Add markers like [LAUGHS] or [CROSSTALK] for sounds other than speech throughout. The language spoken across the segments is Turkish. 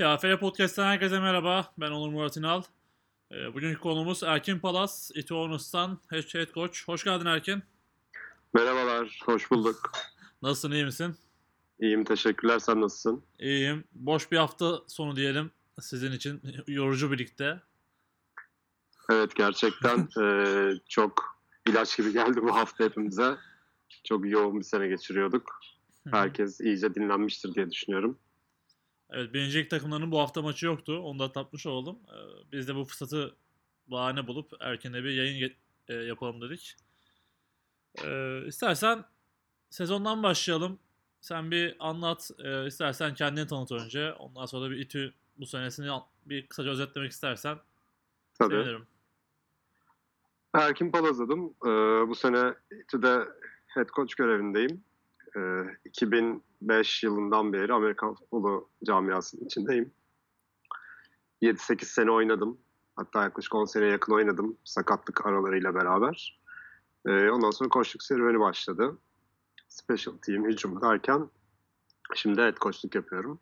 TFL Podcast'ten herkese merhaba. Ben Onur Murat İnal. Ee, bugünkü konumuz Erkin Palas, Itoğunus'tan Head Coach. Hoş geldin Erkin. Merhabalar, hoş bulduk. Nasılsın, iyi misin? İyiyim, teşekkürler. Sen nasılsın? İyiyim. Boş bir hafta sonu diyelim sizin için. Yorucu birlikte. Evet, gerçekten [LAUGHS] e, çok ilaç gibi geldi bu hafta hepimize. Çok yoğun bir sene geçiriyorduk. Herkes iyice dinlenmiştir diye düşünüyorum. Evet, birincilik takımlarının bu hafta maçı yoktu. Onu da tatmış oldum. Ee, biz de bu fırsatı bahane bulup erkene bir yayın e, yapalım dedik. Ee, istersen sezondan başlayalım. Sen bir anlat. E, istersen kendini tanıt önce. Ondan sonra da bir İTÜ bu senesini bir kısaca özetlemek istersen Tabii. sevinirim. Erkin Palazad'ım. Ee, bu sene İTÜ'de head coach görevindeyim. Ee, 2005 yılından beri Amerikan futbolu camiasının içindeyim. 7-8 sene oynadım. Hatta yaklaşık 10 seneye yakın oynadım sakatlık aralarıyla beraber. Ee, ondan sonra koçluk serüveni başladı. Special team, hücum derken şimdi head coachluk yapıyorum.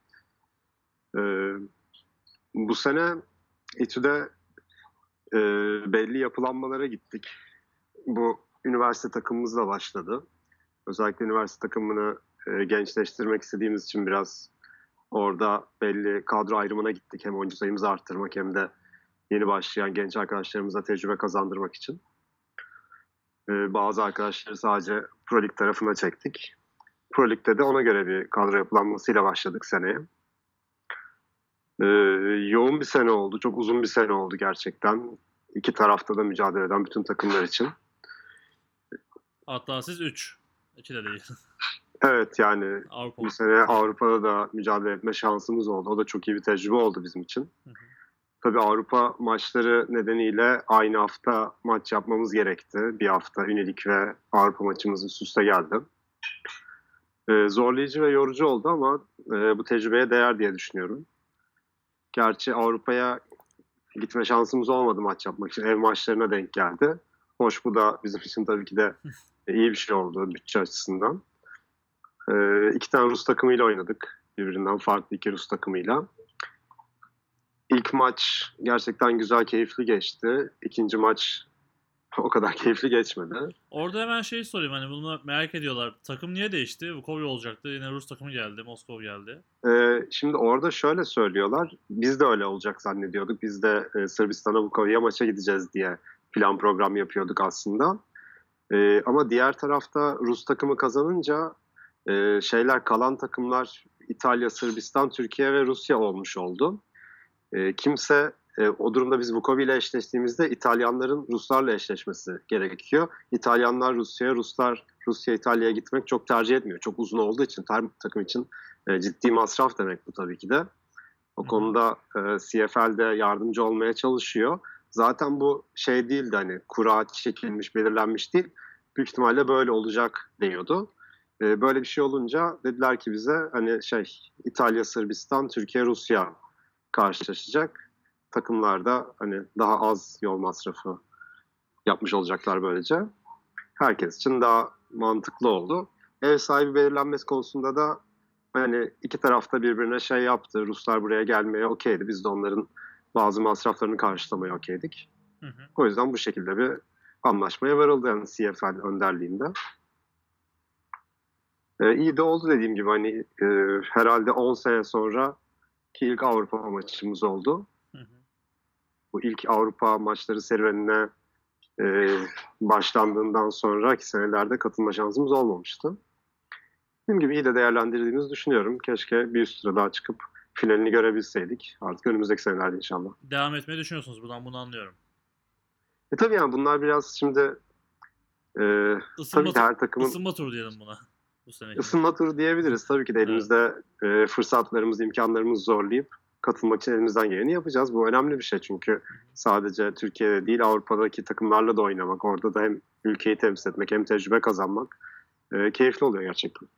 Ee, bu sene İTÜ'de e, belli yapılanmalara gittik. Bu üniversite takımımızla başladı. Özellikle üniversite takımını e, gençleştirmek istediğimiz için biraz orada belli kadro ayrımına gittik. Hem oyuncu sayımızı arttırmak hem de yeni başlayan genç arkadaşlarımıza tecrübe kazandırmak için. E, bazı arkadaşları sadece Pro Lig tarafına çektik. Pro Lig'de de ona göre bir kadro yapılanmasıyla başladık seneye. Ee, yoğun bir sene oldu. Çok uzun bir sene oldu gerçekten. İki tarafta da mücadele eden bütün takımlar için. Hatta siz 3. 2 de değil. Evet yani Avrupa. bu sene Avrupa'da da mücadele etme şansımız oldu. O da çok iyi bir tecrübe oldu bizim için. Hı hı. Tabii Avrupa maçları nedeniyle aynı hafta maç yapmamız gerekti. Bir hafta ünilik ve Avrupa maçımız üst üste geldi. Ee, zorlayıcı ve yorucu oldu ama e, bu tecrübeye değer diye düşünüyorum. Gerçi Avrupa'ya gitme şansımız olmadı maç yapmak için. Ev maçlarına denk geldi. Hoş bu da bizim için tabii ki de [LAUGHS] iyi bir şey oldu bütçe açısından. Ee, iki tane Rus takımıyla oynadık. Birbirinden farklı iki Rus takımıyla. İlk maç gerçekten güzel, keyifli geçti. İkinci maç [LAUGHS] o kadar keyifli geçmedi. Orada hemen şeyi sorayım hani bunu merak ediyorlar. Takım niye değişti? Vukovi olacaktı. Yine Rus takımı geldi. Moskova geldi. Ee, şimdi orada şöyle söylüyorlar. Biz de öyle olacak zannediyorduk. Biz de e, Sırbistan'a Vukovic'e maça gideceğiz diye plan program yapıyorduk aslında. Ee, ama diğer tarafta Rus takımı kazanınca e, şeyler kalan takımlar İtalya, Sırbistan, Türkiye ve Rusya olmuş oldu. E, kimse e, o durumda biz Vukovi ile eşleştiğimizde İtalyanların Ruslarla eşleşmesi gerekiyor. İtalyanlar Rusya'ya, Ruslar Rusya İtalya'ya gitmek çok tercih etmiyor. Çok uzun olduğu için takım için e, ciddi masraf demek bu tabii ki de. O konuda e, CFL de yardımcı olmaya çalışıyor. Zaten bu şey değildi hani kura çekilmiş, belirlenmiş değil. Büyük ihtimalle böyle olacak deniyordu. E, böyle bir şey olunca dediler ki bize hani şey İtalya, Sırbistan, Türkiye, Rusya karşılaşacak. Takımlarda hani daha az yol masrafı yapmış olacaklar böylece. Herkes için daha mantıklı oldu. Ev sahibi belirlenmesi konusunda da hani iki tarafta birbirine şey yaptı. Ruslar buraya gelmeye okeydi. Biz de onların bazı masraflarını karşılamaya okeydik. Hı hı. O yüzden bu şekilde bir anlaşmaya varıldı yani CFL önderliğinde. Ee, iyi de oldu dediğim gibi hani e, herhalde 10 sene sonra ki ilk Avrupa maçımız oldu. Hı hı. Bu ilk Avrupa maçları serüvenine e, başlandığından sonraki senelerde katılma şansımız olmamıştı. Dediğim gibi iyi de değerlendirdiğimizi düşünüyorum. Keşke bir üst sıra daha çıkıp finalini görebilseydik. Artık önümüzdeki senelerde inşallah. Devam etmeyi düşünüyorsunuz buradan bunu anlıyorum. E tabii yani bunlar biraz şimdi e, Isınma, tabii ki her takımın ısınma turu diyelim buna. Bu seneki. ısınma turu diyebiliriz. Tabii ki de elimizde e, fırsatlarımız, imkanlarımızı zorlayıp katılmak için elimizden geleni yapacağız. Bu önemli bir şey çünkü sadece Türkiye'de değil Avrupa'daki takımlarla da oynamak, orada da hem ülkeyi temsil etmek hem tecrübe kazanmak e, keyifli oluyor gerçekten.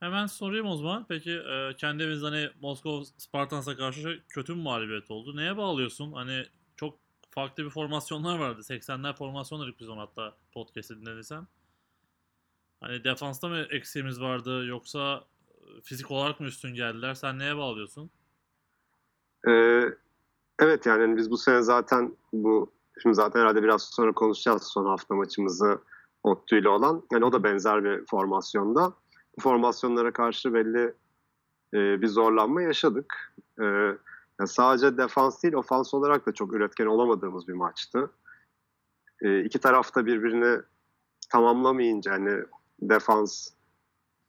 Hemen sorayım o zaman. Peki e, kendimiz hani Moskova Spartans'a karşı kötü bir mağlubiyet oldu. Neye bağlıyorsun? Hani çok farklı bir formasyonlar vardı. 80'ler formasyon dedik biz onu hatta podcast'ı dinlediysen. Hani defansta mı eksiğimiz vardı yoksa fizik olarak mı üstün geldiler? Sen neye bağlıyorsun? Ee, evet yani biz bu sene zaten bu şimdi zaten herhalde biraz sonra konuşacağız son hafta maçımızı Ottu ile olan. Yani o da benzer bir formasyonda. Formasyonlara karşı belli e, bir zorlanma yaşadık. E, yani sadece defans değil ofans olarak da çok üretken olamadığımız bir maçtı. E, iki tarafta birbirini tamamlamayınca hani defans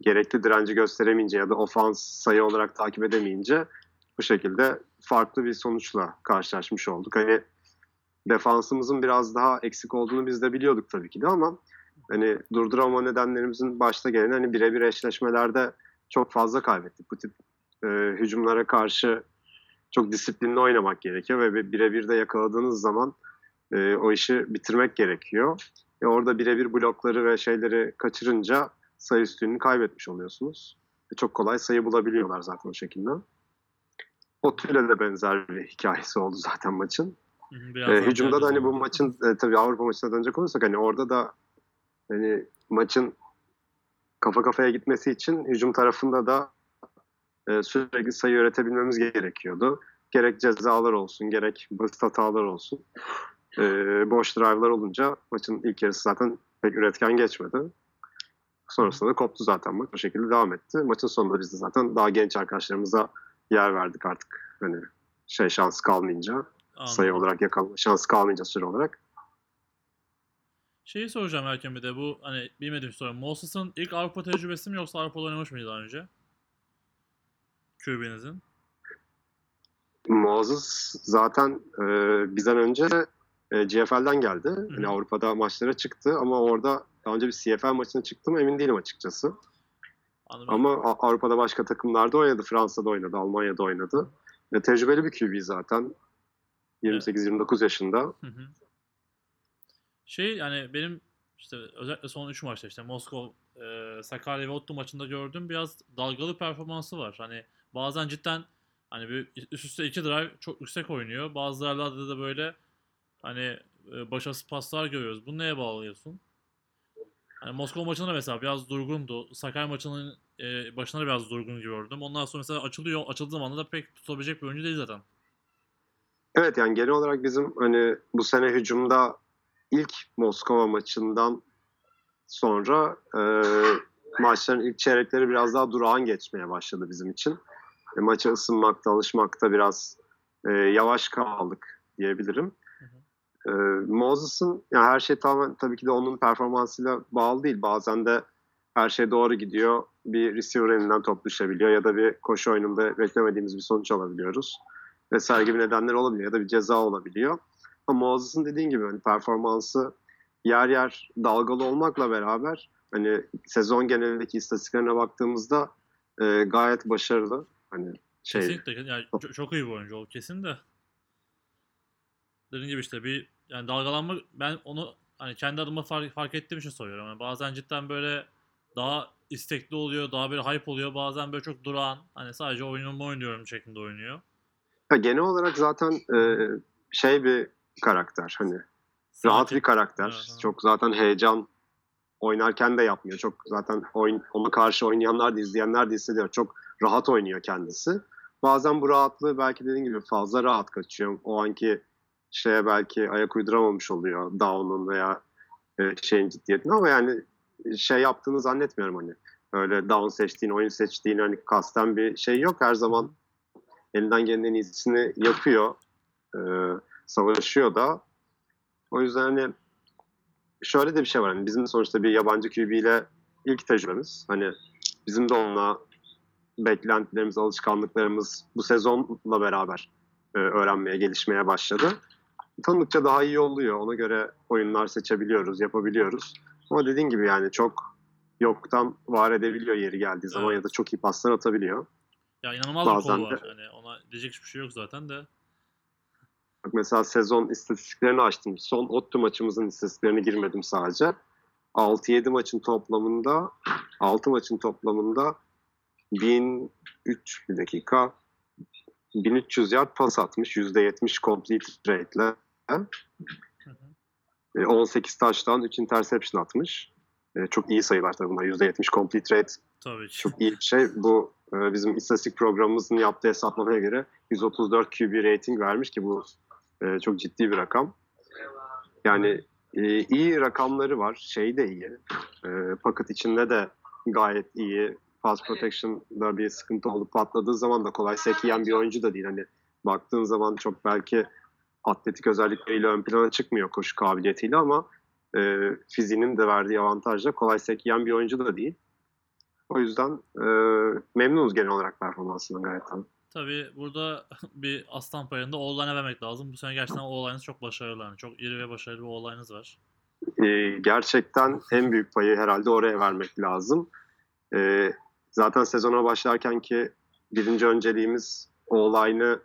gerekli direnci gösteremeyince ya da ofans sayı olarak takip edemeyince bu şekilde farklı bir sonuçla karşılaşmış olduk. Hani defansımızın biraz daha eksik olduğunu biz de biliyorduk tabii ki de ama hani durduramama nedenlerimizin başta gelen hani birebir eşleşmelerde çok fazla kaybettik. Bu tip e, hücumlara karşı çok disiplinli oynamak gerekiyor ve birebir de yakaladığınız zaman e, o işi bitirmek gerekiyor. E, orada birebir blokları ve şeyleri kaçırınca sayı üstünlüğünü kaybetmiş oluyorsunuz. E, çok kolay sayı bulabiliyorlar zaten o şekilde. Otuyla de benzer bir hikayesi oldu zaten maçın. E, hücumda da hani bu maçın e, tabii Avrupa maçına dönecek olursak hani orada da hani maçın kafa kafaya gitmesi için hücum tarafında da e, sürekli sayı üretebilmemiz gerekiyordu. Gerek cezalar olsun, gerek basit hatalar olsun. E, boş drive'lar olunca maçın ilk yarısı zaten pek üretken geçmedi. Sonrasında da koptu zaten maç. O şekilde devam etti. Maçın sonunda biz de zaten daha genç arkadaşlarımıza yer verdik artık. Hani şey şans kalmayınca. Anladım. Sayı olarak yakalama şans kalmayınca süre olarak. Şeyi soracağım Erken bir de bu hani bilmediğim soru. Moses'ın ilk Avrupa tecrübesi mi yoksa Avrupa'da oynamış mıydı daha önce? QB'nizin. Moses zaten e, bizden önce e, GFL'den geldi. Hı. Hani Avrupa'da maçlara çıktı ama orada daha önce bir CFL maçına çıktı mı emin değilim açıkçası. Anladım. Ama Avrupa'da başka takımlarda oynadı. Fransa'da oynadı, Almanya'da oynadı. Ve tecrübeli bir QB zaten. 28-29 evet. yaşında. Hı hı. Şey yani benim işte özellikle son 3 maçta işte Moskova, e, Sakarya ve Ottu maçında gördüğüm biraz dalgalı performansı var. Hani bazen cidden hani bir üst üste iki drive çok yüksek oynuyor. Bazılarında da böyle hani e, başarısız paslar görüyoruz. Bunu neye bağlıyorsun? Hani Moskova maçında mesela biraz durgundu. Sakarya maçının e, başında biraz durgun gördüm. Ondan sonra mesela açılıyor. Açıldığı zaman da pek tutabilecek bir oyuncu değil zaten. Evet yani genel olarak bizim hani bu sene hücumda ilk Moskova maçından sonra e, maçların ilk çeyrekleri biraz daha durağan geçmeye başladı bizim için. E, maça ısınmakta, alışmakta biraz e, yavaş kaldık diyebilirim. E, Moses'ın yani her şey tamamen tabii ki de onun performansıyla bağlı değil. Bazen de her şey doğru gidiyor. Bir receiver elinden top düşebiliyor ya da bir koşu oyununda beklemediğimiz bir sonuç alabiliyoruz. Vesaire gibi nedenler olabiliyor ya da bir ceza olabiliyor. Ama Moses'ın dediğin gibi hani performansı yer yer dalgalı olmakla beraber hani sezon genelindeki istatistiklerine baktığımızda e, gayet başarılı. Hani şey, Kesinlikle. Yani çok, çok iyi bir oyuncu o kesin de. Dediğim gibi işte bir yani dalgalanma ben onu hani kendi adıma fark, fark ettiğim için soruyorum. Yani bazen cidden böyle daha istekli oluyor, daha böyle hype oluyor. Bazen böyle çok durağan, hani sadece oyunumu oynuyorum şeklinde oynuyor. Ya genel olarak zaten e, şey bir karakter hani Sakin. rahat bir karakter. Evet, çok zaten heyecan oynarken de yapmıyor. Çok zaten oyun, ona karşı oynayanlar da izleyenler de hissediyor. Çok rahat oynuyor kendisi. Bazen bu rahatlığı belki dediğin gibi fazla rahat kaçıyor. O anki şeye belki ayak uyduramamış oluyor down'un veya e, şeyin ciddiyetine ama yani şey yaptığını zannetmiyorum hani. Öyle down seçtiğin, oyun seçtiğin hani kasten bir şey yok. Her zaman elinden gelen en iyisini yapıyor. E, savaşıyor da. O yüzden hani şöyle de bir şey var. Hani bizim sonuçta bir yabancı QB ile ilk tecrübemiz. Hani bizim de onunla beklentilerimiz, alışkanlıklarımız bu sezonla beraber e, öğrenmeye, gelişmeye başladı. Tanıdıkça daha iyi oluyor. Ona göre oyunlar seçebiliyoruz, yapabiliyoruz. Ama dediğin gibi yani çok yoktan var edebiliyor yeri geldiği zaman evet. ya da çok iyi paslar atabiliyor. Ya inanılmaz Bazen bir kolu var. Yani ona diyecek hiçbir şey yok zaten de. Bak mesela sezon istatistiklerini açtım. Son Ottu maçımızın istatistiklerine girmedim sadece. 6-7 maçın toplamında 6 maçın toplamında 1003 bir dakika 1300 yard pas atmış. %70 complete rate'le. 18 taştan 3 interception atmış. E, çok iyi sayılar tabii bunlar. %70 complete rate Tabii ki. Çok iyi bir şey. Bu e, bizim istatistik programımızın yaptığı hesaplamaya göre 134 QB rating vermiş ki bu e, çok ciddi bir rakam. Yani e, iyi rakamları var. Şey de iyi. E, paket içinde de gayet iyi. Pass protection'da bir sıkıntı olup patladığı zaman da kolay sek yiyen bir oyuncu da değil. Hani baktığın zaman çok belki atletik özellikleriyle ön plana çıkmıyor koşu kabiliyetiyle ama e, fiziğinin de verdiği avantajla kolay sek yiyen bir oyuncu da değil. O yüzden e, memnunuz genel olarak performansından gayet tabii. Tabii burada [LAUGHS] bir aslan payında oğlan'a vermek lazım. Bu sene gerçekten oğlanınız çok başarılı. Yani çok iri ve başarılı bir oğlanınız var. E, gerçekten en büyük payı herhalde oraya vermek lazım. E, zaten sezona başlarken ki birinci önceliğimiz oğlayını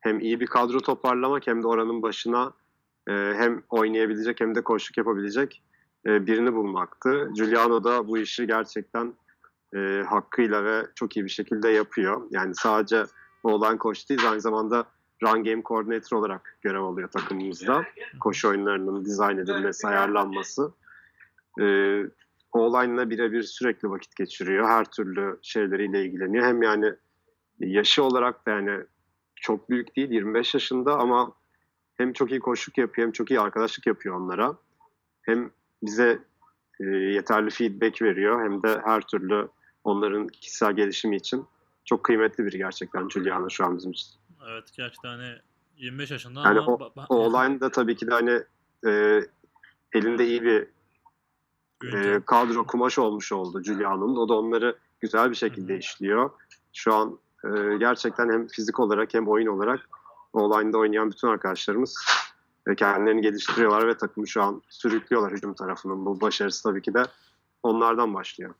hem iyi bir kadro toparlamak hem de oranın başına e, hem oynayabilecek hem de koşuk yapabilecek e, birini bulmaktı. Giuliano da bu işi gerçekten e, hakkıyla ve çok iyi bir şekilde yapıyor. Yani sadece olan koç değil aynı zamanda run game coordinator olarak görev alıyor takımımızda. Koşu oyunlarının dizayn edilmesi, ayarlanması. E, Oğlan'la birebir sürekli vakit geçiriyor. Her türlü şeyleriyle ilgileniyor. Hem yani yaşı olarak da yani çok büyük değil 25 yaşında ama hem çok iyi koşuk yapıyor hem çok iyi arkadaşlık yapıyor onlara. Hem bize e, yeterli feedback veriyor hem de her türlü onların kişisel gelişimi için çok kıymetli biri gerçekten Giuliano şu an bizim için. Evet gerçekten hani 25 yaşında yani ama... O, o olay da tabii ki de hani e, elinde iyi bir e, kadro kumaş olmuş oldu Giuliano'nun. O da onları güzel bir şekilde Hı-hı. işliyor. Şu an e, gerçekten hem fizik olarak hem oyun olarak online'da oynayan bütün arkadaşlarımız kendilerini geliştiriyorlar ve takımı şu an sürüklüyorlar hücum tarafının. Bu başarısı tabii ki de onlardan başlıyor.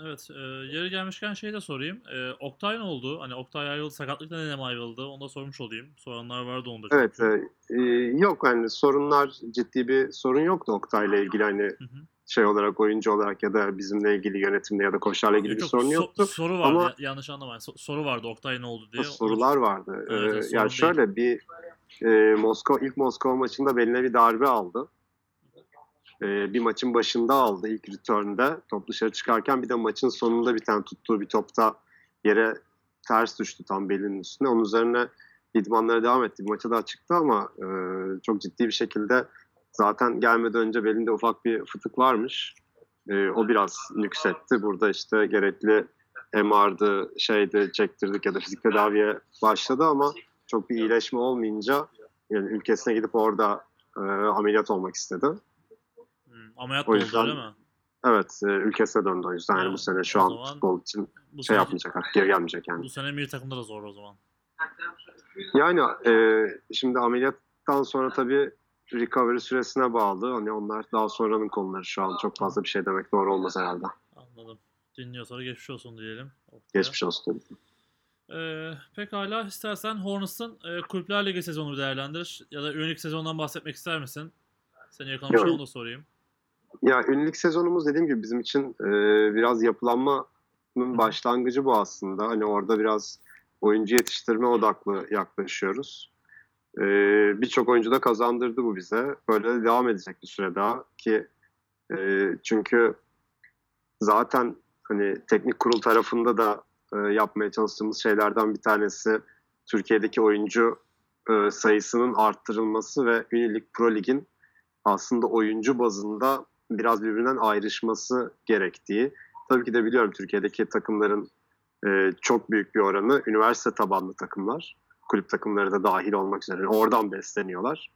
Evet, e, yeri gelmişken şey de sorayım. E, Oktay ne oldu? Hani Oktay ayrıldı, sakatlık nedeniyle mi ayrıldı? Onu da sormuş olayım. Soranlar vardı onda. Çünkü. Evet, e, e, yok hani sorunlar, ciddi bir sorun yoktu Oktay'la ilgili hani hı hı. Şey olarak, oyuncu olarak ya da bizimle ilgili yönetimde ya da koşarla ilgili bir sorun yoktu. So, soru vardı, Ama, yanlış anlamayın. So, soru vardı Oktay ne oldu diye. Sorular vardı. Evet, ee, yani şöyle bir e, Moskova ilk Moskova maçında beline bir darbe aldı e, bir maçın başında aldı ilk return'da top dışarı çıkarken bir de maçın sonunda bir tane tuttuğu bir topta yere ters düştü tam belinin üstüne. Onun üzerine idmanlara devam etti. Bir maça daha çıktı ama e, çok ciddi bir şekilde zaten gelmeden önce belinde ufak bir fıtık varmış. E, o biraz nüksetti. Burada işte gerekli MR'dı, şeydi çektirdik ya da fizik tedaviye başladı ama çok bir iyileşme olmayınca yani ülkesine gidip orada e, ameliyat olmak istedi. Ameliyat o yüzden, oldu öyle mi? Evet e, ülkesine döndü o yüzden. Yani bu sene şu an futbol için şey sene, yapmayacak artık geri gelmeyecek yani. Bu sene milli takımda da zor o zaman. Yani e, şimdi ameliyattan sonra tabii recovery süresine bağlı. Hani onlar daha sonranın konuları şu an çok fazla bir şey demek doğru olmaz herhalde. Anladım. Dinliyorsa geçmiş olsun diyelim. Oktaya. Geçmiş olsun. Ee, pekala istersen Hornets'ın e, Kulüpler Ligi sezonu değerlendir ya da Unique sezondan bahsetmek ister misin? Seni yakalamışken onu da sorayım. Ya ünlük sezonumuz dediğim gibi bizim için e, biraz yapılanmanın başlangıcı bu aslında. Hani orada biraz oyuncu yetiştirme odaklı yaklaşıyoruz. E, Birçok oyuncu da kazandırdı bu bize. Böyle de devam edecek bir süre daha ki e, çünkü zaten hani teknik kurul tarafında da e, yapmaya çalıştığımız şeylerden bir tanesi Türkiye'deki oyuncu e, sayısının arttırılması ve Unilik Pro Lig'in aslında oyuncu bazında biraz birbirinden ayrışması gerektiği. Tabii ki de biliyorum Türkiye'deki takımların e, çok büyük bir oranı üniversite tabanlı takımlar. Kulüp takımları da dahil olmak üzere oradan besleniyorlar.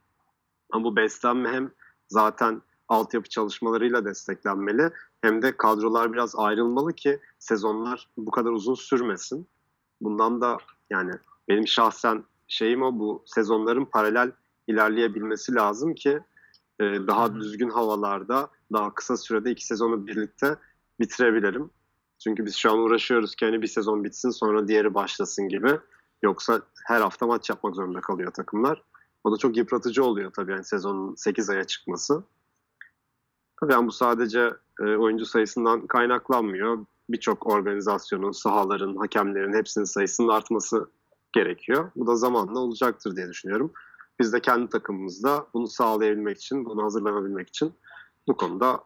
Ama bu beslenme hem zaten altyapı çalışmalarıyla desteklenmeli hem de kadrolar biraz ayrılmalı ki sezonlar bu kadar uzun sürmesin. Bundan da yani benim şahsen şeyim o bu sezonların paralel ilerleyebilmesi lazım ki e, daha düzgün havalarda daha kısa sürede iki sezonu birlikte bitirebilirim. Çünkü biz şu an uğraşıyoruz ki hani bir sezon bitsin sonra diğeri başlasın gibi. Yoksa her hafta maç yapmak zorunda kalıyor takımlar. O da çok yıpratıcı oluyor tabii yani sezonun 8 aya çıkması. Tabii yani bu sadece e, oyuncu sayısından kaynaklanmıyor. Birçok organizasyonun, sahaların, hakemlerin hepsinin sayısının artması gerekiyor. Bu da zamanla olacaktır diye düşünüyorum. Biz de kendi takımımızda bunu sağlayabilmek için, bunu hazırlanabilmek için bu konuda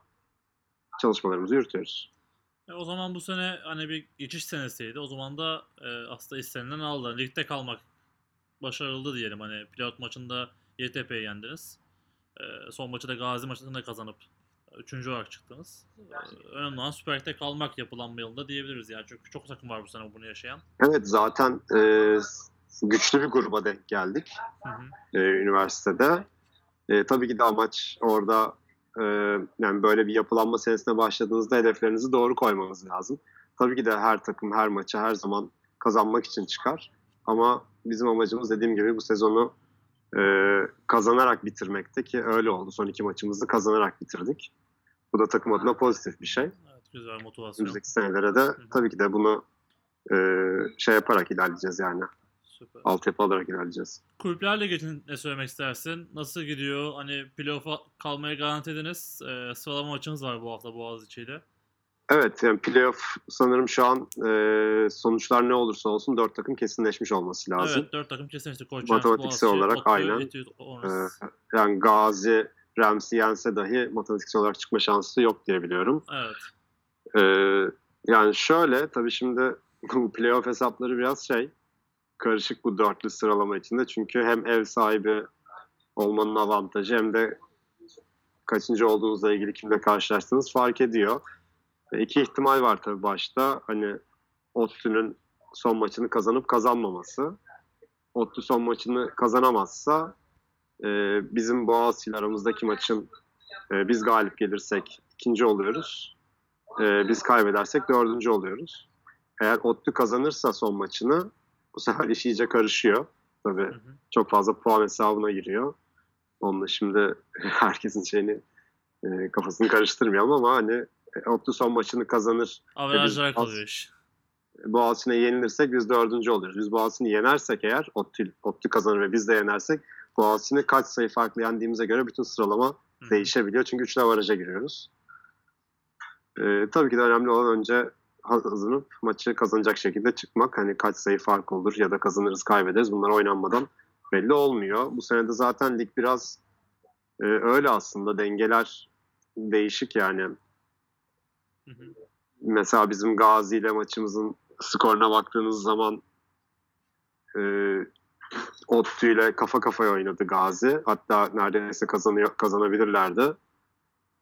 çalışmalarımızı yürütüyoruz. E, o zaman bu sene hani bir geçiş senesiydi. O zaman da e, aslında istenilen aldı. Ligde kalmak başarılı diyelim. Hani pilot maçında YTP'yi yendiniz. E, son maçı da Gazi maçında kazanıp üçüncü olarak çıktınız. E, önemli olan Süper Lig'de kalmak yapılan yılında diyebiliriz yani. Çünkü çok takım var bu sene bunu yaşayan. Evet zaten e, güçlü bir gruba denk geldik Hı hı. e, üniversitede. E, tabii ki de amaç orada e, yani böyle bir yapılanma senesine başladığınızda hedeflerinizi doğru koymanız lazım. Tabii ki de her takım her maçı her zaman kazanmak için çıkar. Ama bizim amacımız dediğim gibi bu sezonu e, kazanarak bitirmekti ki öyle oldu. Son iki maçımızı kazanarak bitirdik. Bu da takım adına pozitif bir şey. Evet, güzel motivasyon. Önümüzdeki senelere de tabii ki de bunu e, şey yaparak ilerleyeceğiz yani. Süper. Altyapı alarak ilerleyeceğiz. Kulüplerle geçin ne söylemek istersin? Nasıl gidiyor? Hani playoff'a kalmaya garanti ediniz. E, sıralama maçınız var bu hafta Boğaziçi ile. Evet yani playoff sanırım şu an e, sonuçlar ne olursa olsun dört takım kesinleşmiş olması lazım. Evet 4 takım kesin işte Koç, Matematiksel olarak aynen. Etüt, E, yani Gazi, Ramsey yense dahi matematiksel olarak çıkma şansı yok diye biliyorum. Evet. E, yani şöyle tabii şimdi [LAUGHS] bu playoff hesapları biraz şey karışık bu dörtlü sıralama içinde. Çünkü hem ev sahibi olmanın avantajı hem de kaçıncı olduğunuzla ilgili kimle karşılaştığınız fark ediyor. E, İki ihtimal var tabii başta. Hani ODTÜ'nün son maçını kazanıp kazanmaması. ODTÜ son maçını kazanamazsa e, bizim Boğaziçi ile aramızdaki maçın e, biz galip gelirsek ikinci oluyoruz. E, biz kaybedersek dördüncü oluyoruz. Eğer ODTÜ kazanırsa son maçını bu sefer iş iyice karışıyor. Tabii Hı hı. çok fazla puan hesabına giriyor. Onunla şimdi [LAUGHS] herkesin şeyini e, kafasını karıştırmayalım ama hani e, Optu son maçını kazanır. Averajlara biz- kalıyor iş. Boğaziçi'ne yenilirsek biz dördüncü oluyoruz. Biz Boğaziçi'ni yenersek eğer Optu, Optu kazanır ve biz de yenersek Boğaziçi'ni kaç sayı farklı yendiğimize göre bütün sıralama Hı değişebiliyor. Çünkü üçlü avaraja giriyoruz. E, tabii ki de önemli olan önce hazırlanıp maçı kazanacak şekilde çıkmak. Hani kaç sayı fark olur ya da kazanırız kaybederiz. Bunlar oynanmadan belli olmuyor. Bu sene de zaten lig biraz e, öyle aslında. Dengeler değişik yani. Hı hı. Mesela bizim Gazi ile maçımızın skoruna baktığınız zaman e, Ottu ile kafa kafaya oynadı Gazi. Hatta neredeyse kazanıyor, kazanabilirlerdi.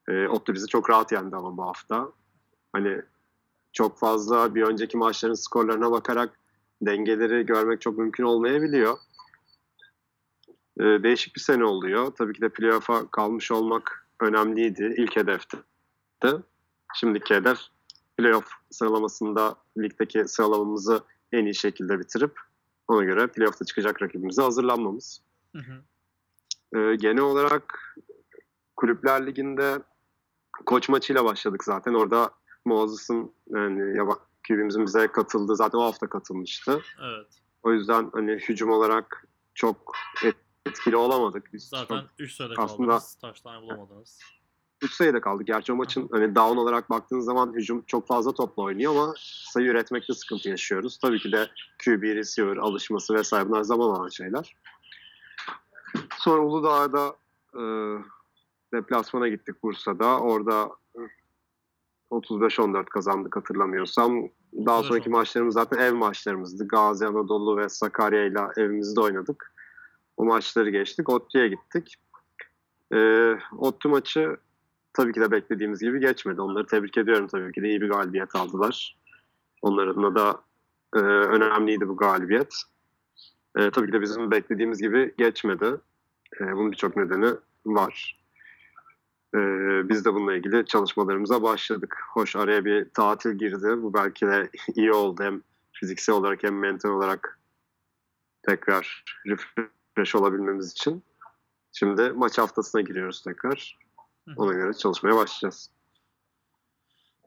E, Ottu bizi çok rahat yendi ama bu hafta. Hani çok fazla bir önceki maçların skorlarına bakarak dengeleri görmek çok mümkün olmayabiliyor. E, değişik bir sene oluyor. Tabii ki de playoff'a kalmış olmak önemliydi. İlk hedefti. Şimdiki hedef playoff sıralamasında ligdeki sıralamamızı en iyi şekilde bitirip ona göre playoff'ta çıkacak rakibimize hazırlanmamız. Hı hı. Ee, genel olarak Kulüpler Ligi'nde koç maçıyla başladık zaten. Orada Moses'ın yani yaba- QB'mizin bize katıldığı zaten o hafta katılmıştı. Evet. O yüzden hani hücum olarak çok etkili olamadık. Biz Zaten çok 3 sayıda aslında- kaldınız. Taştan bulamadınız. 3 sayıda kaldık. Gerçi o maçın hani down olarak baktığın zaman hücum çok fazla topla oynuyor ama sayı üretmekte sıkıntı yaşıyoruz. Tabii ki de QB, receiver, alışması vesaire bunlar zaman alan şeyler. Sonra Uludağ'da e, deplasmana gittik Bursa'da. Orada 35-14 kazandık hatırlamıyorsam. Daha sonraki 35-14. maçlarımız zaten ev maçlarımızdı. Gazi Anadolu ve Sakarya ile evimizde oynadık. O maçları geçtik. ODTÜ'ye gittik. Ee, ODTÜ maçı tabii ki de beklediğimiz gibi geçmedi. Onları tebrik ediyorum tabii ki de. iyi bir galibiyet aldılar. Onlar adına da e, önemliydi bu galibiyet. E, tabii ki de bizim beklediğimiz gibi geçmedi. E, bunun birçok nedeni var. E, biz de bununla ilgili çalışmalarımıza başladık. Hoş araya bir tatil girdi. Bu belki de iyi oldu. Hem fiziksel olarak hem mental olarak tekrar refresh olabilmemiz için. Şimdi maç haftasına giriyoruz tekrar. Ona göre çalışmaya başlayacağız.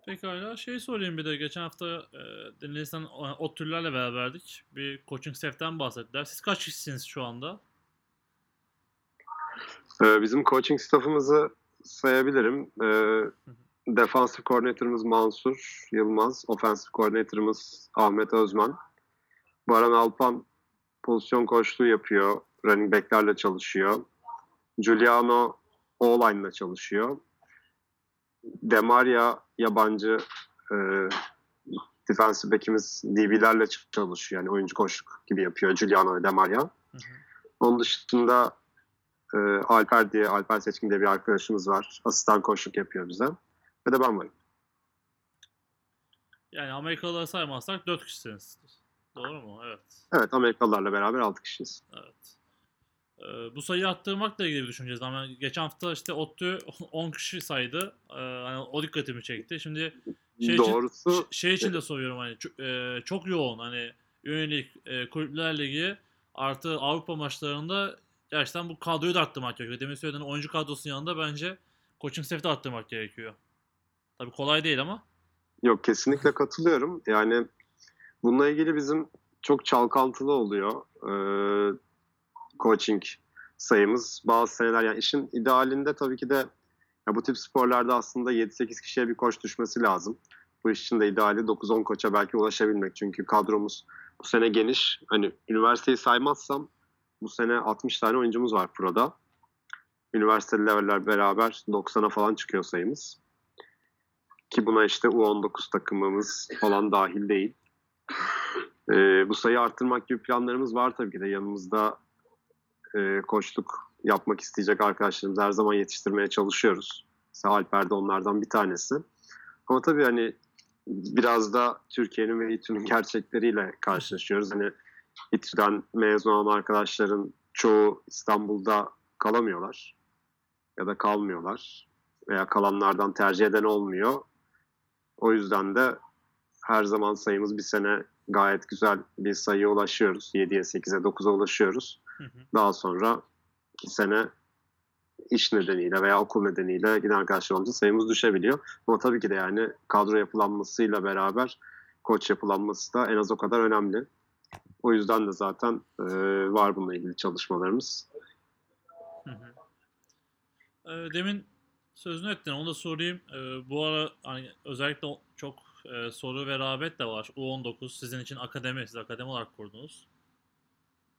Pekala. Şey sorayım bir de. Geçen hafta e, dinleyicilerden o türlerle beraberdik. Bir coaching staff'ten bahsettiler. Siz kaç kişisiniz şu anda? Ee, bizim coaching staffımızı sayabilirim. Ee, defansif koordinatörümüz Mansur Yılmaz, ofensif koordinatörümüz Ahmet Özmen. Baran Alpan pozisyon koçluğu yapıyor. Running back'lerle çalışıyor. Giuliano O-line'la çalışıyor. Demaria yabancı e, defensive back'imiz DB'lerle çalışıyor. Yani oyuncu koşuk gibi yapıyor Giuliano ve Demaria. Hı hı. Onun dışında e, Alper diye, Alper Seçkin diye bir arkadaşımız var. Asistan koşuk yapıyor bize. Ve de ben varım. Yani Amerikalıları saymazsak 4 kişisiniz. Doğru mu? Evet. Evet Amerikalılarla beraber 6 kişiyiz. Evet. Ee, bu sayıyı arttırmakla ilgili bir düşüneceğiz. Ama geçen hafta işte ODTÜ [LAUGHS] 10 kişi saydı. Ee, hani o dikkatimi çekti. Şimdi Şey için- Doğrusu Ş- şey için de soruyorum hani çok, e, çok yoğun hani yönelik e, kulüpler ligi artı Avrupa maçlarında gerçekten bu kadroyu da arttırmak gerekiyor. Demin söylediğin oyuncu kadrosunun yanında bence coaching staff'i de arttırmak gerekiyor. Tabii kolay değil ama. Yok kesinlikle katılıyorum. Yani bununla ilgili bizim çok çalkantılı oluyor ee, coaching sayımız. Bazı seneler yani işin idealinde tabii ki de ya bu tip sporlarda aslında 7-8 kişiye bir koç düşmesi lazım. Bu iş için de ideali 9-10 koça belki ulaşabilmek. Çünkü kadromuz bu sene geniş. Hani üniversiteyi saymazsam bu sene 60 tane oyuncumuz var Pro'da. Üniversite leveller beraber 90'a falan çıkıyor sayımız. Ki buna işte U19 takımımız falan dahil değil. Ee, bu sayıyı arttırmak gibi planlarımız var tabii ki de. Yanımızda e, koçluk yapmak isteyecek arkadaşlarımız her zaman yetiştirmeye çalışıyoruz. Mesela Alper de onlardan bir tanesi. Ama tabii hani biraz da Türkiye'nin ve İTÜ'nün [LAUGHS] gerçekleriyle karşılaşıyoruz. Hani İTÜ'den mezun olan arkadaşların çoğu İstanbul'da kalamıyorlar ya da kalmıyorlar veya kalanlardan tercih eden olmuyor. O yüzden de her zaman sayımız bir sene gayet güzel bir sayıya ulaşıyoruz. 7'ye, 8'e, 9'a ulaşıyoruz. Hı hı. Daha sonra iki sene iş nedeniyle veya okul nedeniyle giden arkadaşlar olunca sayımız düşebiliyor. Ama tabii ki de yani kadro yapılanmasıyla beraber koç yapılanması da en az o kadar önemli. O yüzden de zaten e, var bununla ilgili çalışmalarımız. Hı hı. Ee, demin sözünü ettin onu da sorayım. Ee, bu ara hani özellikle çok e, soru ve rağbet de var. U19 sizin için akademi, siz akademi olarak kurdunuz.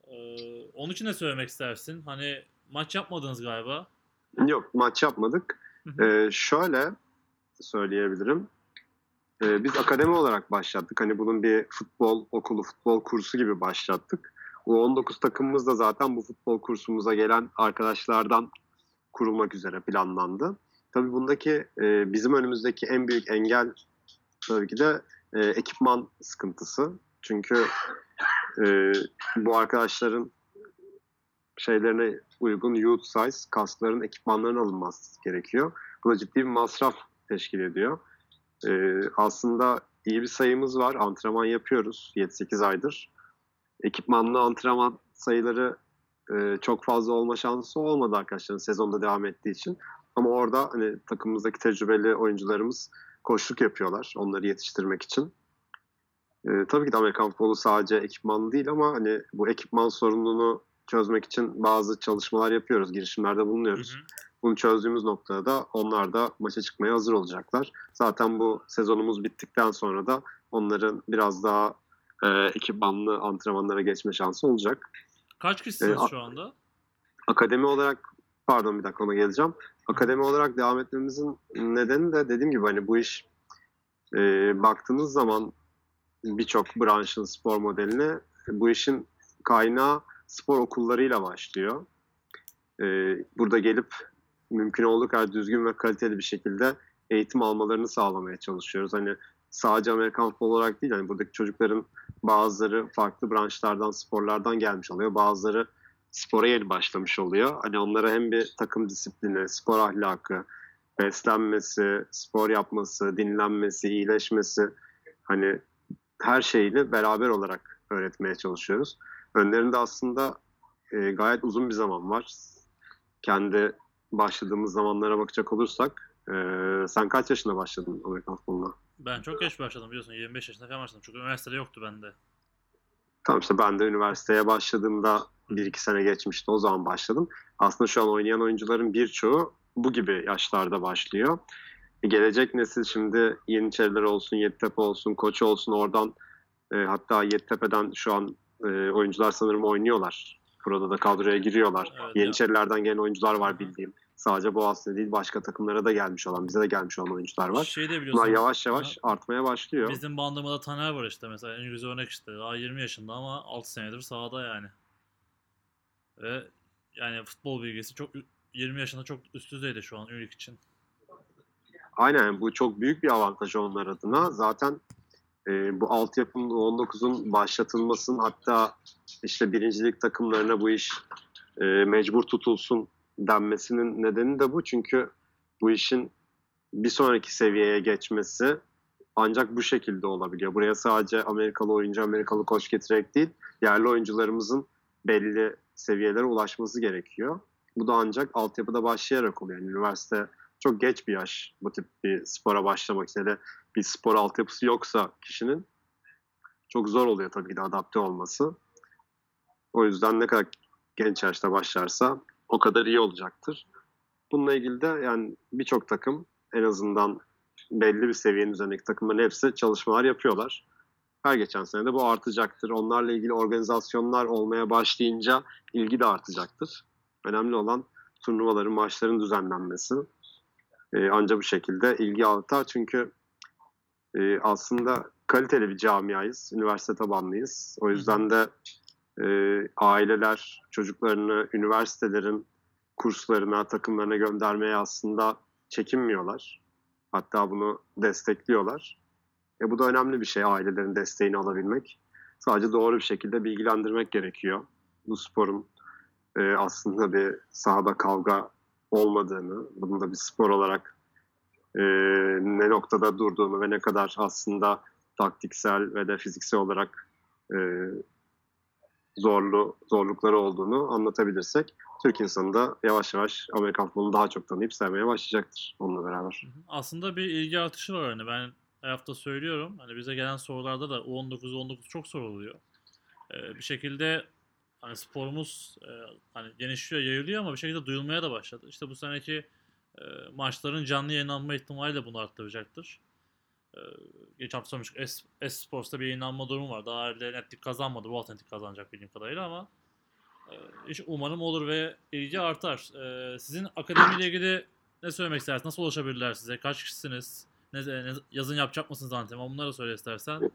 Ee, onun için ne söylemek istersin? Hani maç yapmadınız galiba. Yok maç yapmadık. Hı hı. Ee, şöyle söyleyebilirim. Ee, biz akademi olarak başlattık. Hani bunun bir futbol okulu, futbol kursu gibi başlattık. Bu 19 takımımız da zaten bu futbol kursumuza gelen arkadaşlardan kurulmak üzere planlandı. Tabii bundaki e, bizim önümüzdeki en büyük engel tabii ki de e, ekipman sıkıntısı. Çünkü e, bu arkadaşların şeylerine uygun youth size kaskların ekipmanların alınması gerekiyor. Bu da ciddi bir masraf teşkil ediyor. Ee, aslında iyi bir sayımız var. Antrenman yapıyoruz 7-8 aydır. Ekipmanlı antrenman sayıları e, çok fazla olma şansı olmadı arkadaşların sezonda devam ettiği için. Ama orada hani takımımızdaki tecrübeli oyuncularımız koşluk yapıyorlar onları yetiştirmek için. Ee, tabii ki de Amerikan futbolu sadece ekipmanlı değil ama hani bu ekipman sorununu çözmek için bazı çalışmalar yapıyoruz, girişimlerde bulunuyoruz. Hı hı. Bunu çözdüğümüz noktada da onlar da maça çıkmaya hazır olacaklar. Zaten bu sezonumuz bittikten sonra da onların biraz daha e, ekipmanlı antrenmanlara geçme şansı olacak. Kaç kişisiniz Ee, şu anda? Akademi olarak, pardon bir dakika ona geleceğim. Akademi olarak devam etmemizin nedeni de dediğim gibi hani bu iş e, baktığınız zaman birçok branşın spor modeline bu işin kaynağı spor okullarıyla başlıyor. E, burada gelip mümkün olduğu kadar düzgün ve kaliteli bir şekilde eğitim almalarını sağlamaya çalışıyoruz. Hani sadece Amerikan futbolu olarak değil, hani buradaki çocukların bazıları farklı branşlardan, sporlardan gelmiş oluyor. Bazıları spora yeni başlamış oluyor. Hani onlara hem bir takım disiplini, spor ahlakı, beslenmesi, spor yapması, dinlenmesi, iyileşmesi hani her şeyini beraber olarak öğretmeye çalışıyoruz. Önlerinde aslında e, gayet uzun bir zaman var. Kendi başladığımız zamanlara bakacak olursak e, sen kaç yaşında başladın Amerikan futboluna? Ben çok geç başladım biliyorsun. 25 yaşında falan başladım. Çünkü üniversitede yoktu bende. Tamam işte ben de üniversiteye başladığımda bir iki sene geçmişti o zaman başladım. Aslında şu an oynayan oyuncuların birçoğu bu gibi yaşlarda başlıyor. E, Gelecek nesil şimdi Yeniçeriler olsun, Yeditepe olsun, Koç olsun oradan e, hatta Yeditepe'den şu an e, oyuncular sanırım oynuyorlar. Burada da kadroya giriyorlar. Evet, Yeniçerilerden gelen oyuncular var bildiğim. Sadece Boğaziçi'ne değil başka takımlara da gelmiş olan, bize de gelmiş olan oyuncular var. Şey de. Bunlar yavaş yavaş artmaya başlıyor. Bizim bandımada Taner var işte mesela en güzel örnek işte. Daha 20 yaşında ama 6 senedir sahada yani. Ve yani futbol bilgisi çok 20 yaşında çok üst düzeyde şu an Ürük için. Aynen bu çok büyük bir avantaj onlar adına. Zaten e, bu altyapının 19'un başlatılmasının hatta işte birincilik takımlarına bu iş e, mecbur tutulsun denmesinin nedeni de bu. Çünkü bu işin bir sonraki seviyeye geçmesi ancak bu şekilde olabiliyor. Buraya sadece Amerikalı oyuncu, Amerikalı koç getirerek değil, yerli oyuncularımızın belli seviyelere ulaşması gerekiyor. Bu da ancak altyapıda başlayarak oluyor. Yani üniversite çok geç bir yaş bu tip bir spora başlamak için. Hele bir spor altyapısı yoksa kişinin çok zor oluyor tabii ki de adapte olması. O yüzden ne kadar genç yaşta başlarsa o kadar iyi olacaktır. Bununla ilgili de yani birçok takım en azından belli bir seviyenin üzerindeki takımların hepsi çalışmalar yapıyorlar. Her geçen sene de bu artacaktır. Onlarla ilgili organizasyonlar olmaya başlayınca ilgi de artacaktır. Önemli olan turnuvaların, maçların düzenlenmesi. Ee, ancak bu şekilde ilgi artar. Çünkü e, aslında kaliteli bir camiayız. Üniversite tabanlıyız. O yüzden de e, aileler çocuklarını üniversitelerin kurslarına, takımlarına göndermeye aslında çekinmiyorlar. Hatta bunu destekliyorlar. E, bu da önemli bir şey ailelerin desteğini alabilmek. Sadece doğru bir şekilde bilgilendirmek gerekiyor. Bu sporun e, aslında bir sahada kavga olmadığını, bunun da bir spor olarak e, ne noktada durduğunu ve ne kadar aslında taktiksel ve de fiziksel olarak e, zorlu zorlukları olduğunu anlatabilirsek Türk insanı da yavaş yavaş Amerikan futbolunu daha çok tanıyıp sevmeye başlayacaktır onunla beraber. Aslında bir ilgi artışı var hani ben her hafta söylüyorum. Hani bize gelen sorularda da U19 U19 çok soruluyor. Ee, bir şekilde hani sporumuz e, hani genişliyor, yayılıyor ama bir şekilde duyulmaya da başladı. İşte bu seneki e, maçların canlı yayınlanma ihtimali de bunu arttıracaktır. E, geçen hafta söylemiştik S-Sports'ta bir yayınlanma durumu var. Daha öyle netlik kazanmadı. Bu netlik kazanacak bildiğim kadarıyla ama e, umarım olur ve ilgi artar. E, sizin akademiyle ilgili ne söylemek istersiniz? Nasıl ulaşabilirler size? Kaç kişisiniz? Ne, ne, yazın yapacak mısınız antrenman? Bunları söyle istersen.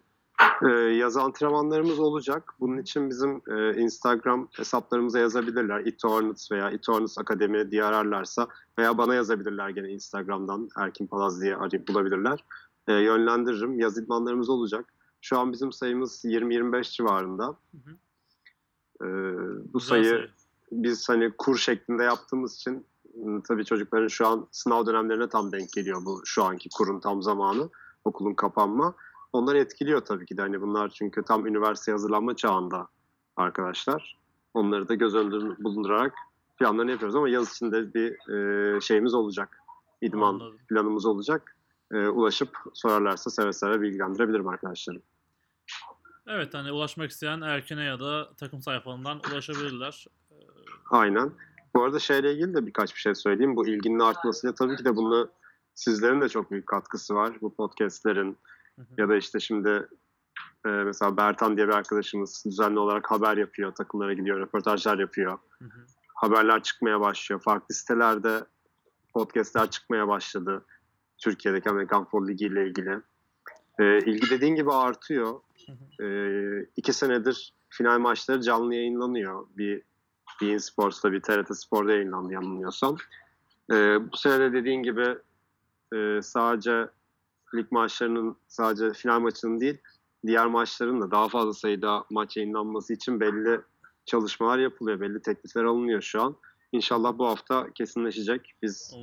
Ee, yaz antrenmanlarımız olacak. Bunun için bizim e, Instagram hesaplarımıza yazabilirler. Etornits veya Etornits Akademi diye ararlarsa veya bana yazabilirler gene Instagram'dan Erkin Palaz diye arayıp bulabilirler. E, yönlendiririm. Yaz idmanlarımız olacak. Şu an bizim sayımız 20-25 civarında. Hı hı. E, bu Güzel sayı, sayı biz hani kur şeklinde yaptığımız için tabii çocukların şu an sınav dönemlerine tam denk geliyor bu şu anki kurun tam zamanı. Okulun kapanma onlar etkiliyor tabii ki de. Hani bunlar çünkü tam üniversite hazırlanma çağında arkadaşlar. Onları da göz önünde bulundurarak planlarını yapıyoruz ama yaz içinde bir e, şeyimiz olacak. İdman Anladım. planımız olacak. E, ulaşıp sorarlarsa seve seve bilgilendirebilirim arkadaşlarım. Evet hani ulaşmak isteyen Erken'e ya da takım sayfalarından ulaşabilirler. Aynen. Bu arada şeyle ilgili de birkaç bir şey söyleyeyim. Bu ilginin artmasıyla tabii ki de bunu sizlerin de çok büyük katkısı var. Bu podcastlerin, ya da işte şimdi e, mesela Bertan diye bir arkadaşımız düzenli olarak haber yapıyor, takımlara gidiyor, röportajlar yapıyor. Hı hı. Haberler çıkmaya başlıyor. Farklı sitelerde podcastler çıkmaya başladı. Türkiye'deki Amerikan Futbol Ligi ile ilgili. E, ilgi dediğin gibi artıyor. E, iki senedir final maçları canlı yayınlanıyor. Bir Bein Sports'ta bir TRT Spor'da yayınlandı yanılmıyorsam. E, bu sene de dediğin gibi e, sadece lig maçlarının sadece final maçının değil diğer maçların da daha fazla sayıda maç yayınlanması için belli çalışmalar yapılıyor. Belli teklifler alınıyor şu an. İnşallah bu hafta kesinleşecek. Biz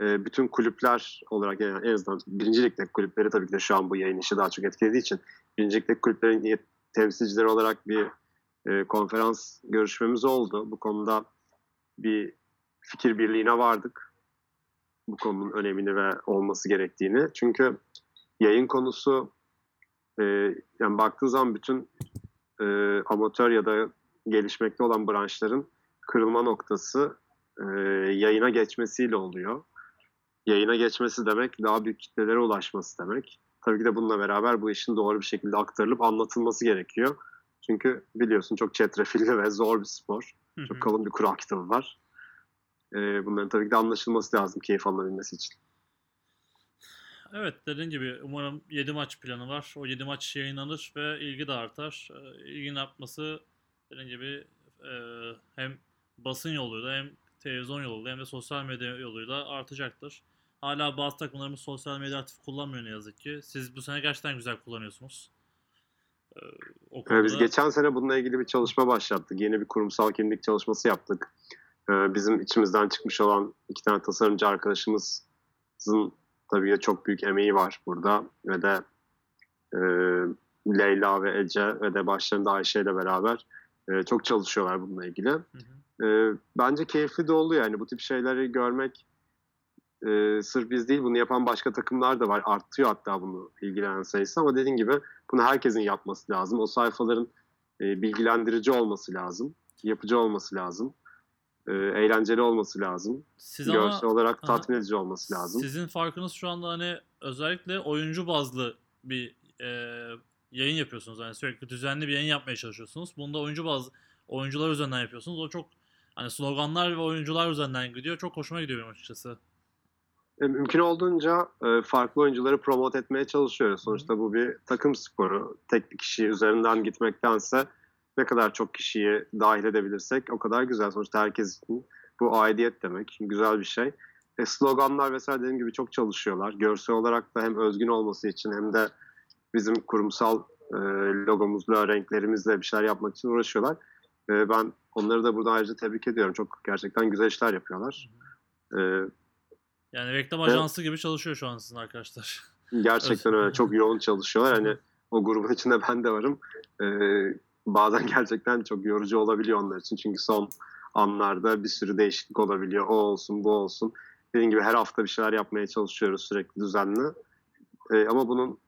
e, bütün kulüpler olarak yani en azından birinci ligdeki kulüpleri tabii ki de şu an bu yayın işi daha çok etkilediği için birinci ligdeki kulüplerin temsilcileri olarak bir e, konferans görüşmemiz oldu. Bu konuda bir fikir birliğine vardık. Bu konunun önemini ve olması gerektiğini. Çünkü yayın konusu e, yani baktığın zaman bütün e, amatör ya da gelişmekte olan branşların kırılma noktası e, yayına geçmesiyle oluyor. Yayına geçmesi demek daha büyük kitlelere ulaşması demek. Tabii ki de bununla beraber bu işin doğru bir şekilde aktarılıp anlatılması gerekiyor. Çünkü biliyorsun çok çetrefilli ve zor bir spor. Çok kalın bir kural kitabı var. e, bunların tabii ki de anlaşılması lazım keyif alınabilmesi için. Evet dediğin gibi umarım 7 maç planı var. O 7 maç yayınlanır ve ilgi de artar. E, ilginin artması dediğin gibi e, hem basın yoluyla hem televizyon yoluyla hem de sosyal medya yoluyla artacaktır. Hala bazı takımlarımız sosyal medya aktif kullanmıyor ne yazık ki. Siz bu sene gerçekten güzel kullanıyorsunuz. Ee, konuda... Biz geçen sene bununla ilgili bir çalışma başlattık. Yeni bir kurumsal kimlik çalışması yaptık. Ee, bizim içimizden çıkmış olan iki tane tasarımcı arkadaşımızın tabii ki çok büyük emeği var burada ve de e, Leyla ve Ece ve de başlarında Ayşe ile beraber e, çok çalışıyorlar bununla ilgili. Hı hı. E, bence keyifli de oluyor yani bu tip şeyleri görmek e, sırf biz değil bunu yapan başka takımlar da var. Artıyor hatta bunu ilgilenen sayısı ama dediğin gibi bunu herkesin yapması lazım. O sayfaların e, bilgilendirici olması lazım. Yapıcı olması lazım. E, eğlenceli olması lazım. Siz Görsel ama, olarak tatmin edici olması lazım. Sizin farkınız şu anda hani özellikle oyuncu bazlı bir e, yayın yapıyorsunuz. Yani sürekli düzenli bir yayın yapmaya çalışıyorsunuz. Bunda oyuncu bazı oyuncular üzerinden yapıyorsunuz. O çok hani sloganlar ve oyuncular üzerinden gidiyor. Çok hoşuma gidiyor benim açıkçası. E, mümkün olduğunca e, farklı oyuncuları promote etmeye çalışıyoruz. Sonuçta bu bir takım sporu. Tek bir kişi üzerinden gitmektense ne kadar çok kişiyi dahil edebilirsek o kadar güzel. Sonuçta herkes bu aidiyet demek. Güzel bir şey. E, sloganlar vesaire dediğim gibi çok çalışıyorlar. Görsel olarak da hem özgün olması için hem de bizim kurumsal e, logomuzla, renklerimizle bir şeyler yapmak için uğraşıyorlar. E, ben onları da burada ayrıca tebrik ediyorum. Çok gerçekten güzel işler yapıyorlar. E, yani reklam ajansı evet. gibi çalışıyor şu an sizin arkadaşlar. Gerçekten öyle. Çok yoğun çalışıyorlar. Hani o grubun içinde ben de varım. Ee, bazen [LAUGHS] gerçekten çok yorucu olabiliyor onlar için. Çünkü son anlarda bir sürü değişiklik olabiliyor. O olsun, bu olsun. Dediğim gibi her hafta bir şeyler yapmaya çalışıyoruz sürekli düzenli. Ee, ama bunun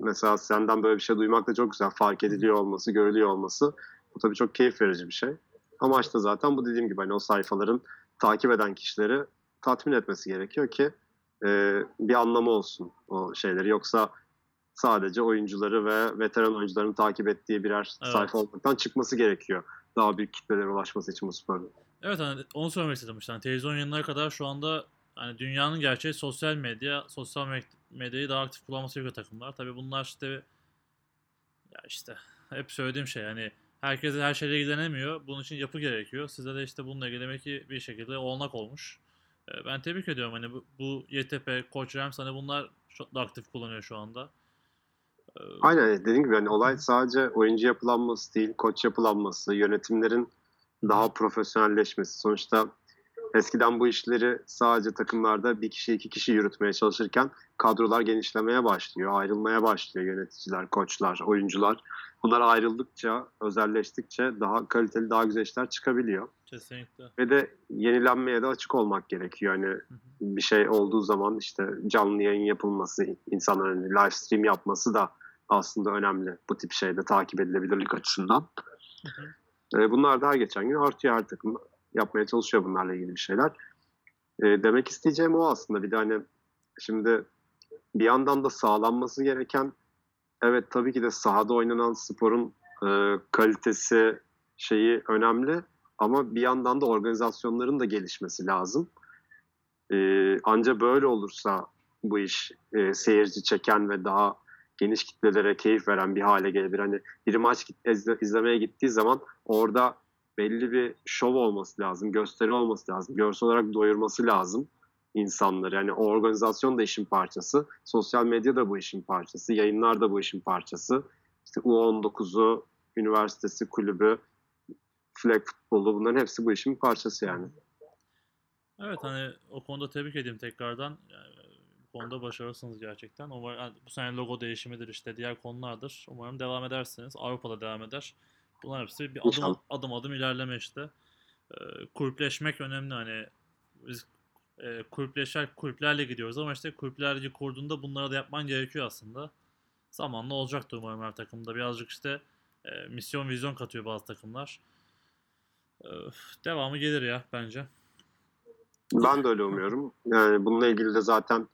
mesela senden böyle bir şey duymak da çok güzel. Fark ediliyor olması, görülüyor olması. Bu tabii çok keyif verici bir şey. Amaç da zaten bu dediğim gibi hani o sayfaların takip eden kişileri tatmin etmesi gerekiyor ki e, bir anlamı olsun o şeyleri. Yoksa sadece oyuncuları ve veteran oyuncuların takip ettiği birer evet. sayfa olmaktan çıkması gerekiyor. Daha büyük kitlelere ulaşması için bu sporun. Evet hani onu söylemek istedim işte. Yani televizyon yayınları kadar şu anda hani dünyanın gerçeği sosyal medya, sosyal medyayı daha aktif kullanması gerekiyor takımlar. Tabii bunlar işte ya işte hep söylediğim şey yani herkes her şeyle ilgilenemiyor. Bunun için yapı gerekiyor. Size de işte bununla ilgili demek ki bir şekilde olanak olmuş. Ee, ben tebrik ediyorum hani bu, bu YTP, Koç Rams hani bunlar çok da aktif kullanıyor şu anda. Ee, Aynen dediğim gibi hani olay sadece oyuncu yapılanması değil, koç yapılanması, yönetimlerin daha profesyonelleşmesi. Sonuçta eskiden bu işleri sadece takımlarda bir kişi iki kişi yürütmeye çalışırken kadrolar genişlemeye başlıyor, ayrılmaya başlıyor yöneticiler, koçlar, oyuncular. Bunlar ayrıldıkça, özelleştikçe daha kaliteli, daha güzel işler çıkabiliyor. Kesinlikle. Ve de yenilenmeye de açık olmak gerekiyor. Hani bir şey olduğu zaman işte canlı yayın yapılması, insanların live stream yapması da aslında önemli bu tip şeyde takip edilebilirlik açısından. Hı Bunlar da her geçen gün artıyor her takım yapmaya çalışıyor bunlarla ilgili bir şeyler. Demek isteyeceğim o aslında. Bir de hani şimdi bir yandan da sağlanması gereken evet tabii ki de sahada oynanan sporun e, kalitesi şeyi önemli ama bir yandan da organizasyonların da gelişmesi lazım. E, anca böyle olursa bu iş e, seyirci çeken ve daha geniş kitlelere keyif veren bir hale gelebilir. Hani bir maç izle, izlemeye gittiği zaman orada belli bir şov olması lazım, gösteri olması lazım, görsel olarak doyurması lazım insanları. Yani o organizasyon da işin parçası, sosyal medya da bu işin parçası, yayınlar da bu işin parçası. İşte U19'u, üniversitesi, kulübü, flag futbolu bunların hepsi bu işin parçası yani. Evet hani o konuda tebrik edeyim tekrardan. Yani, bu konuda başarılısınız gerçekten. Umarım bu sene logo değişimidir işte diğer konulardır. Umarım devam edersiniz. Avrupa'da devam eder. Bunlar hepsi bir adım adım adım ilerleme işte. Ee, kulüpleşmek önemli hani biz e, kulüpleşer kulüplerle gidiyoruz ama işte kulüpler kurduğunda bunları da yapman gerekiyor aslında. Zamanla olacaktır umarım her takımda. Birazcık işte e, misyon vizyon katıyor bazı takımlar. E, devamı gelir ya bence. Ben de öyle umuyorum. Yani bununla ilgili de zaten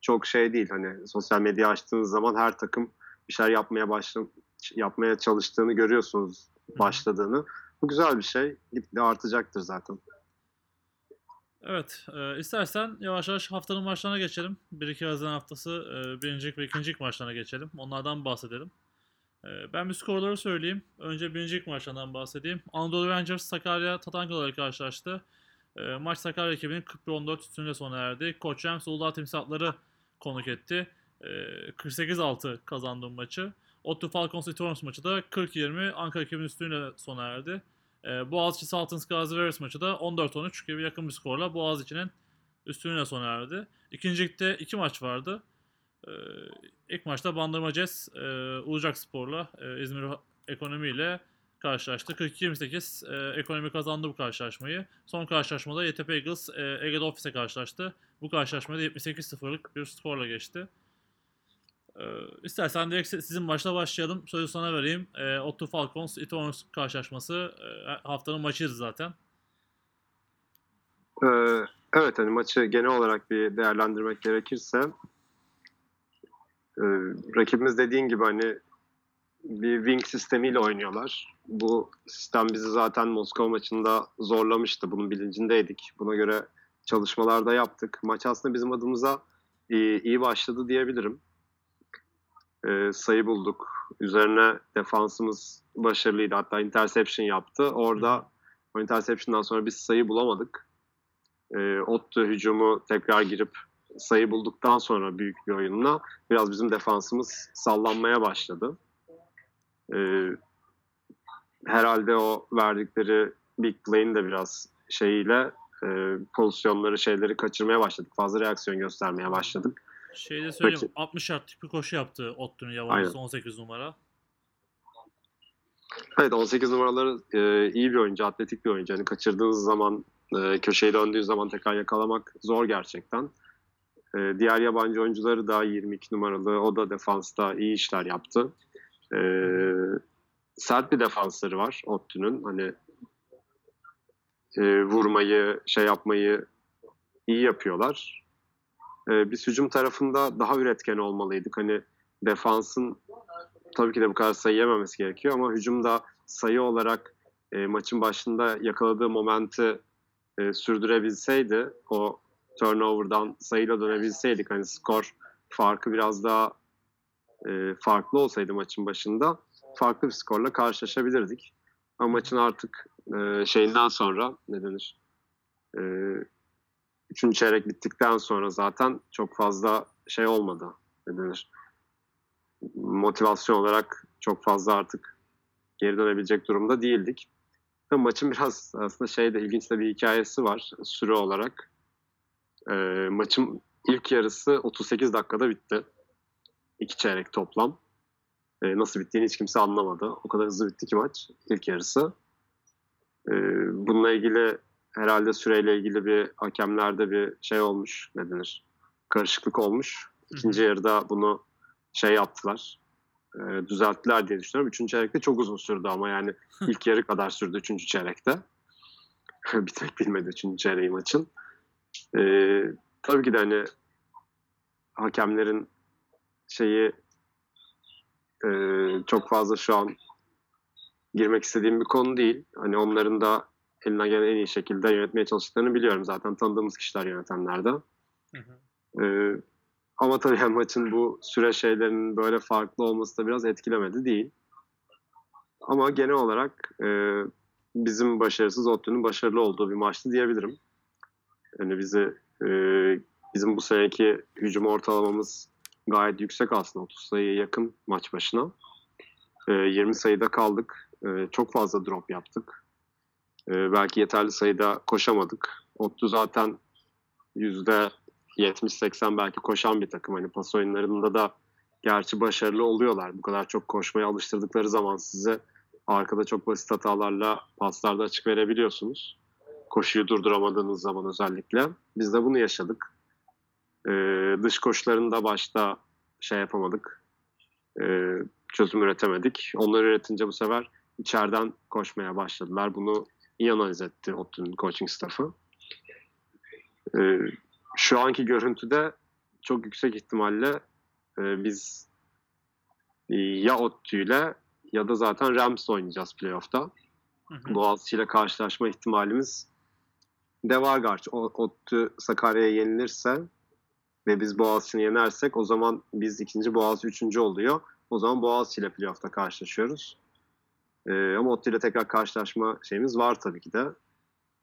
çok şey değil. Hani sosyal medya açtığınız zaman her takım bir şeyler yapmaya başla yapmaya çalıştığını görüyorsunuz başladığını. Bu güzel bir şey. Gitgide artacaktır zaten. Evet, e, istersen yavaş yavaş haftanın maçlarına geçelim. 1-2 Haziran haftası e, birincilik ve ikincilik maçlarına geçelim. Onlardan bahsedelim. E, ben bir skorları söyleyeyim. Önce birincilik maçlarından bahsedeyim. Anadolu Rangers Sakarya Tatankaları karşılaştı. E, maç Sakarya ekibinin 41-14 üstünde sona erdi. Koç Rams Uludağ Timsahları konuk etti. E, 48-6 kazandı maçı. Ottu Falcons Torrents maçı da 40-20 Ankara ekibinin üstünde sona erdi. E, Boğaziçi Saltins Gazi Veres maçı da 14-13 gibi yakın bir skorla Boğaziçi'nin üstünlüğüne sona erdi. İkinci ligde iki maç vardı. E, ilk maçta Bandırma Jazz e, Ulucak Spor'la e, İzmir Ekonomi ile karşılaştı. 42-28 e, ekonomi kazandı bu karşılaşmayı. Son karşılaşmada YTP Eagles e, Ege'de Office'e karşılaştı. Bu karşılaşmada 78-0'lık bir skorla geçti. E, istersen direkt sizin maçla başlayalım. Sözü sana vereyim. E, Otto Falcons Itonos karşılaşması e, haftanın maçıydı zaten. Ee, evet hani maçı genel olarak bir değerlendirmek gerekirse e, rakibimiz dediğin gibi hani bir wing sistemiyle oynuyorlar. Bu sistem bizi zaten Moskova maçında zorlamıştı. Bunun bilincindeydik. Buna göre çalışmalar da yaptık. Maç aslında bizim adımıza iyi, iyi başladı diyebilirim. Ee, sayı bulduk. Üzerine defansımız başarılıydı. Hatta interception yaptı. Orada o interception'dan sonra biz sayı bulamadık. Ee, Ottu hücumu tekrar girip sayı bulduktan sonra büyük bir oyunla biraz bizim defansımız sallanmaya başladı. Ee, herhalde o verdikleri big play'in de biraz şeyiyle e, pozisyonları şeyleri kaçırmaya başladık. Fazla reaksiyon göstermeye başladık. Şeyde söyleyeyim Peki. 60 yardlık bir koşu yaptı Ottu'nun yabancısı 18 numara. Evet 18 numaraları e, iyi bir oyuncu, atletik bir oyuncu. Yani kaçırdığınız zaman, e, köşeyi döndüğü zaman tekrar yakalamak zor gerçekten. E, diğer yabancı oyuncuları da 22 numaralı, o da defansta iyi işler yaptı. E, sert bir defansları var Ottu'nun. Hani e, vurmayı, şey yapmayı iyi yapıyorlar. E, biz hücum tarafında daha üretken olmalıydık. Hani defansın tabii ki de bu kadar sayı yememesi gerekiyor ama hücumda sayı olarak e, maçın başında yakaladığı momenti e, sürdürebilseydi o turnover'dan sayıyla dönebilseydik hani skor farkı biraz daha e, farklı olsaydı maçın başında farklı bir skorla karşılaşabilirdik. Ama maçın artık e, şeyinden sonra ne denir? E, üçüncü çeyrek bittikten sonra zaten çok fazla şey olmadı. Ne denir? Motivasyon olarak çok fazla artık geri dönebilecek durumda değildik. Tabii maçın biraz aslında şeyde ilginç de bir hikayesi var süre olarak. E, maçın ilk yarısı 38 dakikada bitti. İki çeyrek toplam. E, nasıl bittiğini hiç kimse anlamadı. O kadar hızlı bitti ki maç ilk yarısı. E, bununla ilgili herhalde süreyle ilgili bir hakemlerde bir şey olmuş ne denir karışıklık olmuş. İkinci yarıda bunu şey yaptılar e, düzelttiler diye düşünüyorum. Üçüncü çeyrekte çok uzun sürdü ama yani ilk yarı kadar sürdü üçüncü çeyrekte. [LAUGHS] Bitmek bilmedi üçüncü çeyreği maçın. E, tabii ki de hani hakemlerin şeyi e, çok fazla şu an girmek istediğim bir konu değil. Hani onların da elinden gelen en iyi şekilde yönetmeye çalıştıklarını biliyorum. Zaten tanıdığımız kişiler yönetenlerde. Hı hı. Ee, ama tabii yani maçın bu süre şeylerinin böyle farklı olması da biraz etkilemedi değil. Ama genel olarak e, bizim başarısız Ottu'nun başarılı olduğu bir maçtı diyebilirim. Yani bizi e, bizim bu seneki hücum ortalamamız gayet yüksek aslında 30 sayıya yakın maç başına. E, 20 sayıda kaldık. E, çok fazla drop yaptık. E, belki yeterli sayıda koşamadık. Ottu zaten yüzde 70-80 belki koşan bir takım. Hani pas oyunlarında da gerçi başarılı oluyorlar. Bu kadar çok koşmaya alıştırdıkları zaman size arkada çok basit hatalarla paslarda açık verebiliyorsunuz. Koşuyu durduramadığınız zaman özellikle. Biz de bunu yaşadık. Ee, dış koşularında başta şey yapamadık. Ee, çözüm üretemedik. Onları üretince bu sefer içeriden koşmaya başladılar. Bunu iyi analiz etti Ottu'nun coaching staffı. Ee, şu anki görüntüde çok yüksek ihtimalle e, biz e, ya Ottu'yla ya da zaten Rams oynayacağız playoff'ta. Boğaziçi ile karşılaşma ihtimalimiz de var gerçi. O, ODTÜ Sakarya'ya yenilirse ve biz Boğaziçi'ni yenersek o zaman biz ikinci Boğaziçi üçüncü oluyor. O zaman Boğaziçi ile playoff'ta karşılaşıyoruz. Ee, ama ODTÜ ile tekrar karşılaşma şeyimiz var tabii ki de.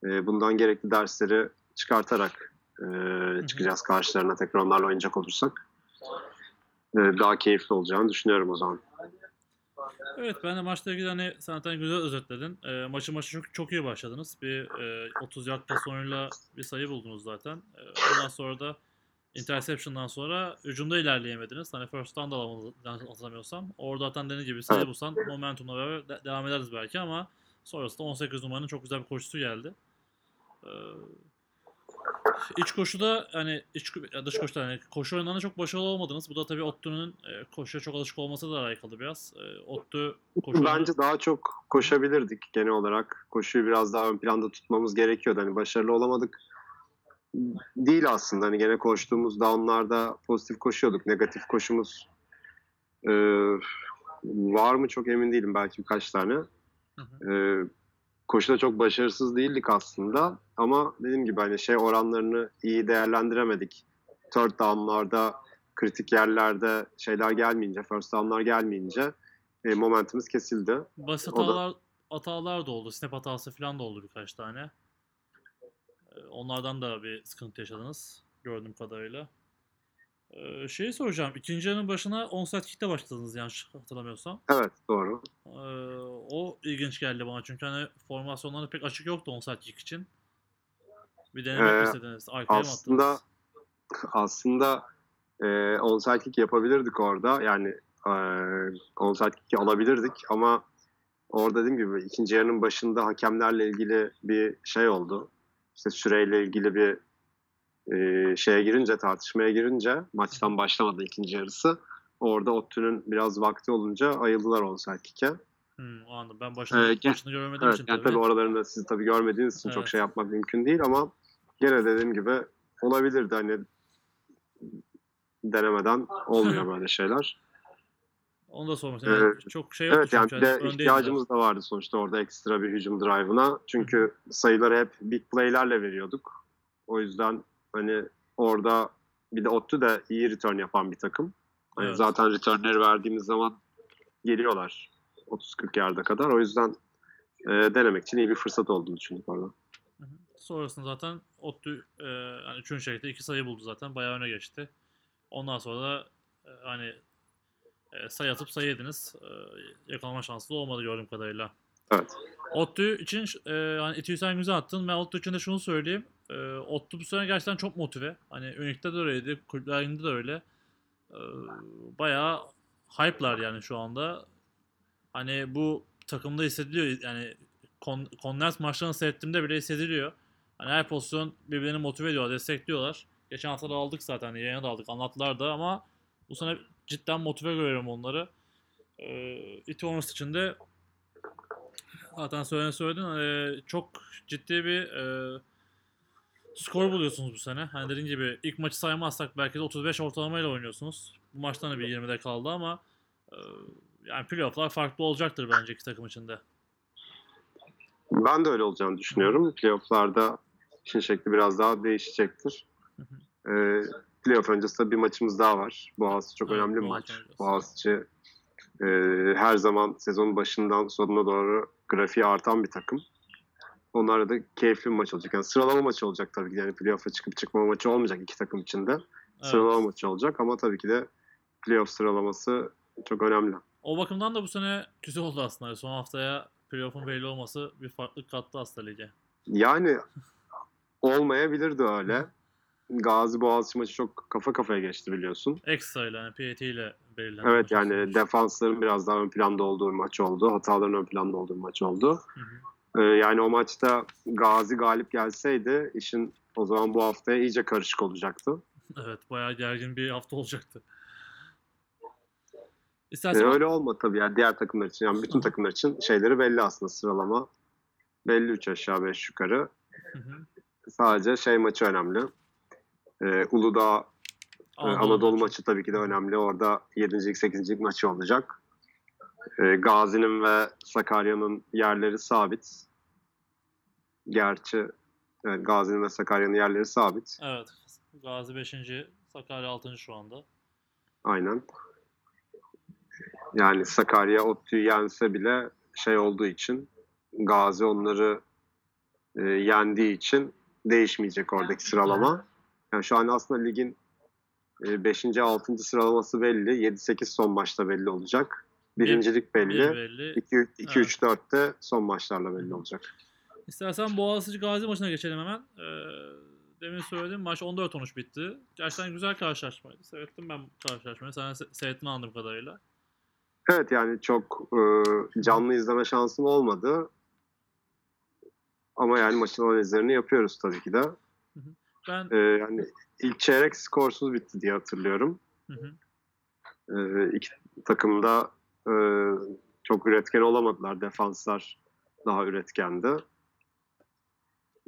Ee, bundan gerekli dersleri çıkartarak e, çıkacağız karşılarına tekrar onlarla oynayacak olursak. Ee, daha keyifli olacağını düşünüyorum o zaman. Evet ben de maçla ilgili hani sen güzel özetledin. E, maçı maçı çok çok iyi başladınız. Bir e, 30 yard pas oyunuyla bir sayı buldunuz zaten. E, ondan sonra da interception'dan sonra hücumda ilerleyemediniz. Hani first down da alamadınız hatırlamıyorsam. Orada zaten dediğiniz gibi sayı bulsan momentumla beraber de- devam ederiz belki ama sonrasında 18 numaranın çok güzel bir koşusu geldi. E, İç koşuda hani iç dış koşuda hani koşu oyunlarında çok başarılı olmadınız. Bu da tabii Ottu'nun e, koşuya çok alışık olması da alakalı biraz. E, Ottu koşu Bence daha çok koşabilirdik genel olarak. Koşuyu biraz daha ön planda tutmamız gerekiyordu. Hani başarılı olamadık değil aslında. Hani gene koştuğumuz downlarda pozitif koşuyorduk. Negatif koşumuz e, var mı çok emin değilim. Belki birkaç tane. E, koşuda çok başarısız değildik aslında. Ama dediğim gibi hani şey oranlarını iyi değerlendiremedik. Third down'larda kritik yerlerde şeyler gelmeyince, first down'lar gelmeyince e, momentumuz kesildi. Basit O da- hatalar, hatalar da oldu. Snap hatası falan da oldu birkaç tane. Ee, Onlardan da bir sıkıntı yaşadınız gördüğüm kadarıyla. Ee, şeyi soracağım. İkinci yarının başına onside kick'te başladınız yanlış hatırlamıyorsam. Evet doğru. Ee, o ilginç geldi bana çünkü hani formasyonları pek açık yoktu onside kick için. Bir denemek Ee, istediniz? Arkaya mı aslında attınız? [LAUGHS] aslında e, onside kick yapabilirdik orada. Yani e, onside kick alabilirdik ama orada dediğim gibi ikinci yarının başında hakemlerle ilgili bir şey oldu. İşte süreyle ilgili bir e, şeye girince, tartışmaya girince maçtan başlamadı ikinci yarısı. Orada Ottu'nun biraz vakti olunca ayıldılar onside kick'e. Hmm, anladım. Ben başını, Ee, başını görmediğim Evet, için yani tabii. tabii oralarında siz tabii görmediğiniz için çok Evet. şey yapmak mümkün değil ama gene dediğim gibi olabilirdi hani denemeden olmuyor [LAUGHS] böyle şeyler. Onu da sormak istedim. Evet. Çok şey yoktu evet yani çünkü. bir de öndeydiler. ihtiyacımız da vardı sonuçta orada ekstra bir hücum drive'ına. Çünkü sayıları hep big play'lerle veriyorduk. O yüzden hani orada bir de Ottu da iyi return yapan bir takım. Hani Evet. Zaten returnleri verdiğimiz zaman geliyorlar 30-40 yarda kadar. O yüzden e, denemek için iyi bir fırsat olduğunu düşündük orada. Hı hı. Sonrasında zaten Ottu e, hani üçüncü çeyrekte iki sayı buldu zaten. Bayağı öne geçti. Ondan sonra da e, hani e, sayı atıp sayı yediniz. E, yakalama şansı da olmadı gördüğüm kadarıyla. Evet. Ottu için e, hani itiyi sen güzel attın. Ben Ottu için de şunu söyleyeyim. E, Ottu bu sene gerçekten çok motive. Hani Unique'de de öyleydi. Kulüplerinde de öyle. E, bayağı hype'lar yani şu anda. Hani bu takımda hissediliyor. Yani kon, Conference maçlarını seyrettiğimde bile hissediliyor. Hani her pozisyon birbirini motive ediyorlar, destekliyorlar. Geçen hafta da aldık zaten, yayına da aldık, anlattılar da ama bu sene cidden motive görüyorum onları. Ee, Eternals için de zaten söylediğini söyledin. ee, çok ciddi bir ee, skor buluyorsunuz bu sene. Hani dediğin gibi ilk maçı saymazsak belki de 35 ortalamayla oynuyorsunuz. Bu maçtan da bir 20'de kaldı ama ee, yani playoff'lar farklı olacaktır bence iki takım için de. Ben de öyle olacağını düşünüyorum. Playoff'larda işin şekli biraz daha değişecektir. Hı hı. Ee, playoff öncesi de bir maçımız daha var. Boğaziçi çok Evet, önemli bir maç. oynayacağız. Boğaziçi e, her zaman sezonun başından sonuna doğru grafiği artan bir takım. Onlarla da keyifli bir maç olacak. Yani sıralama maçı olacak tabii ki. Yani playoff'a çıkıp çıkmama maçı olmayacak iki takım için de. Evet. Sıralama maçı olacak ama tabii ki de playoff sıralaması çok önemli. O bakımdan da bu sene güzel oldu aslında. Son haftaya playoff'un belli olması bir farklılık kattı aslında lige. Yani olmayabilirdi öyle. Gazi Boğaziçi maçı çok kafa kafaya geçti biliyorsun. Ekstra ile yani PAT ile belirlenen. Evet yani aslında. defansların biraz daha ön planda olduğu maç oldu. Hataların ön planda olduğu maç oldu. Hı hı. Ee, yani o maçta Gazi galip gelseydi işin o zaman bu haftaya iyice karışık olacaktı. Evet bayağı gergin bir hafta olacaktı. Ee, İstersen öyle olmadı tabii yani diğer takımlar için. Yani bütün takımlar için şeyleri belli aslında sıralama. Belli 3 aşağı 5 yukarı. Hı hı. Sadece şey maçı önemli. Ee, Uludağ Ee, Anadolu, maçı tabii ki de önemli. Orada 7. 8. maçı olacak. Ee, Gazi'nin ve Sakarya'nın yerleri sabit. Gerçi Evet, Gazi'nin ve Sakarya'nın yerleri sabit. Evet. Gazi 5. Sakarya 6. şu anda. Aynen. Yani Sakarya ODTÜ'yü yense bile şey olduğu için Gazi onları e, yendiği için değişmeyecek oradaki sıralama. Yani şu an aslında ligin 5. 6. sıralaması belli. 7-8 son maçta belli olacak. Birincilik belli. Belli. 2-3-4'te son maçlarla belli olacak. İstersen Boğaziçi Gazi maçına geçelim hemen. Ee, demin söyledim maç 14-13 bitti. Gerçekten güzel karşılaşmaydı. Seyrettim ben karşılaşmayı. Sen se- seyrettiğini anladığım kadarıyla. Evet yani çok e, canlı izleme şansım olmadı. Ama yani maçın analizlerini yapıyoruz tabii ki de. Ben E, yani ilk çeyrek skorsuz bitti diye hatırlıyorum. hı hı. E, iki takım da e, çok üretken olamadılar. Defanslar daha üretkendi.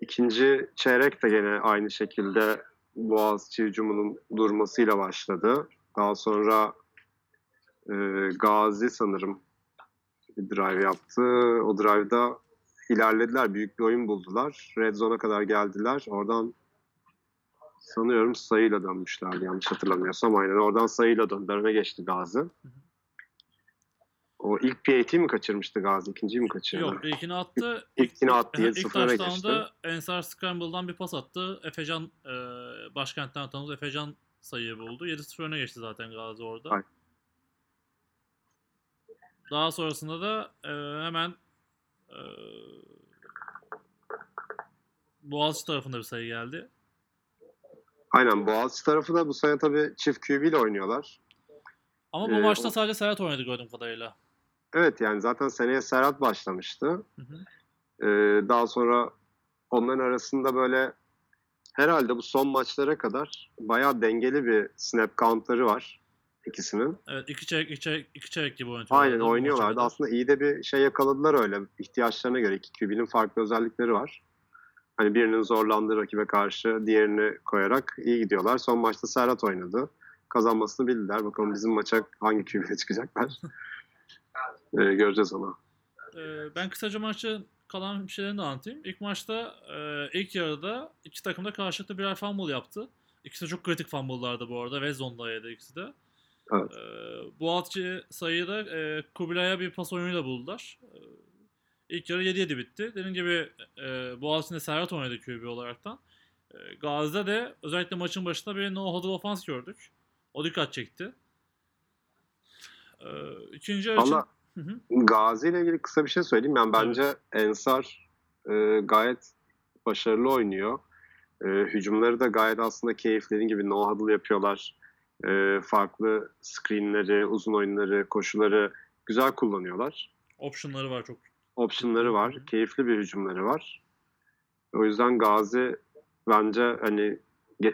İkinci çeyrek de gene aynı şekilde Boğaziçi hücumunun durmasıyla başladı. Daha sonra e, Gazi sanırım bir drive yaptı. O drive'da ilerlediler. Büyük bir oyun buldular. Red zone'a kadar geldiler. Oradan sanıyorum sayıyla dönmüşlerdi yanlış hatırlamıyorsam. Aynen oradan sayıyla döndüler. Öne geçti Gazi. O ilk PAT mi kaçırmıştı Gazi? İkinciyi mi kaçırdı? Yok ilkini attı. İlkini attı, Aha, 7-0 İlk öne touchdown'da Ensar Scramble'dan bir pas attı. Efecan e, başkentten atanız Efecan sayıyı buldu. 7-0 öne geçti zaten Gazi orada. Ay. Daha sonrasında da e, hemen e, Boğaziçi tarafında bir sayı geldi. Aynen Boğaziçi tarafı da bu sene tabii çift QB ile oynuyorlar. Ama bu Ee, maçta o- sadece Serhat oynadı gördüğüm kadarıyla. Evet yani zaten seneye Serhat başlamıştı. Hı hı. Ee, daha sonra onların arasında böyle herhalde bu son maçlara kadar bayağı dengeli bir snap countları var ikisinin. Evet iki çeyrek, iki çeyrek, iki çeyrek gibi oynuyorlar. Aynen oynuyorlardı. Aslında iyi de bir şey yakaladılar öyle. ihtiyaçlarına göre iki QB'nin farklı özellikleri var. Hani birinin zorlandığı rakibe karşı diğerini koyarak iyi gidiyorlar. Son maçta Serhat oynadı. Kazanmasını bildiler. Bakalım bizim maça hangi QB'ye çıkacaklar. [LAUGHS] Ee, göreceğiz onu. Ee, ben kısaca maçın kalan bir şeylerini de anlatayım. İlk maçta e, ilk yarıda iki takım da karşılıklı birer fumble yaptı. İkisi de çok kritik fumble'lardı bu arada. Red zone'daydı ikisi de. Evet. Ee, Boğaziçi sayıyı da e, Kubilay'a bir pas oyunuyla buldular. Ee, ilk yarı 7-7 bitti. Dediğim gibi e, Boğaziçi'nde Serhat oynadı QB olaraktan. E, Gazi'de de özellikle maçın başında bir no huddle offense gördük. O dikkat çekti. Ee, ikinci yarı için... Valla. Gazi ile ilgili kısa bir şey söyleyeyim. Ben bence Ensar e, gayet başarılı oynuyor. E, hücumları da gayet aslında keyifli dediğin gibi no huddle yapıyorlar. E, farklı screenleri, uzun oyunları, koşuları güzel kullanıyorlar. Option'ları var çok. Optionları var. Keyifli bir hücumları var. O yüzden Gazi bence hani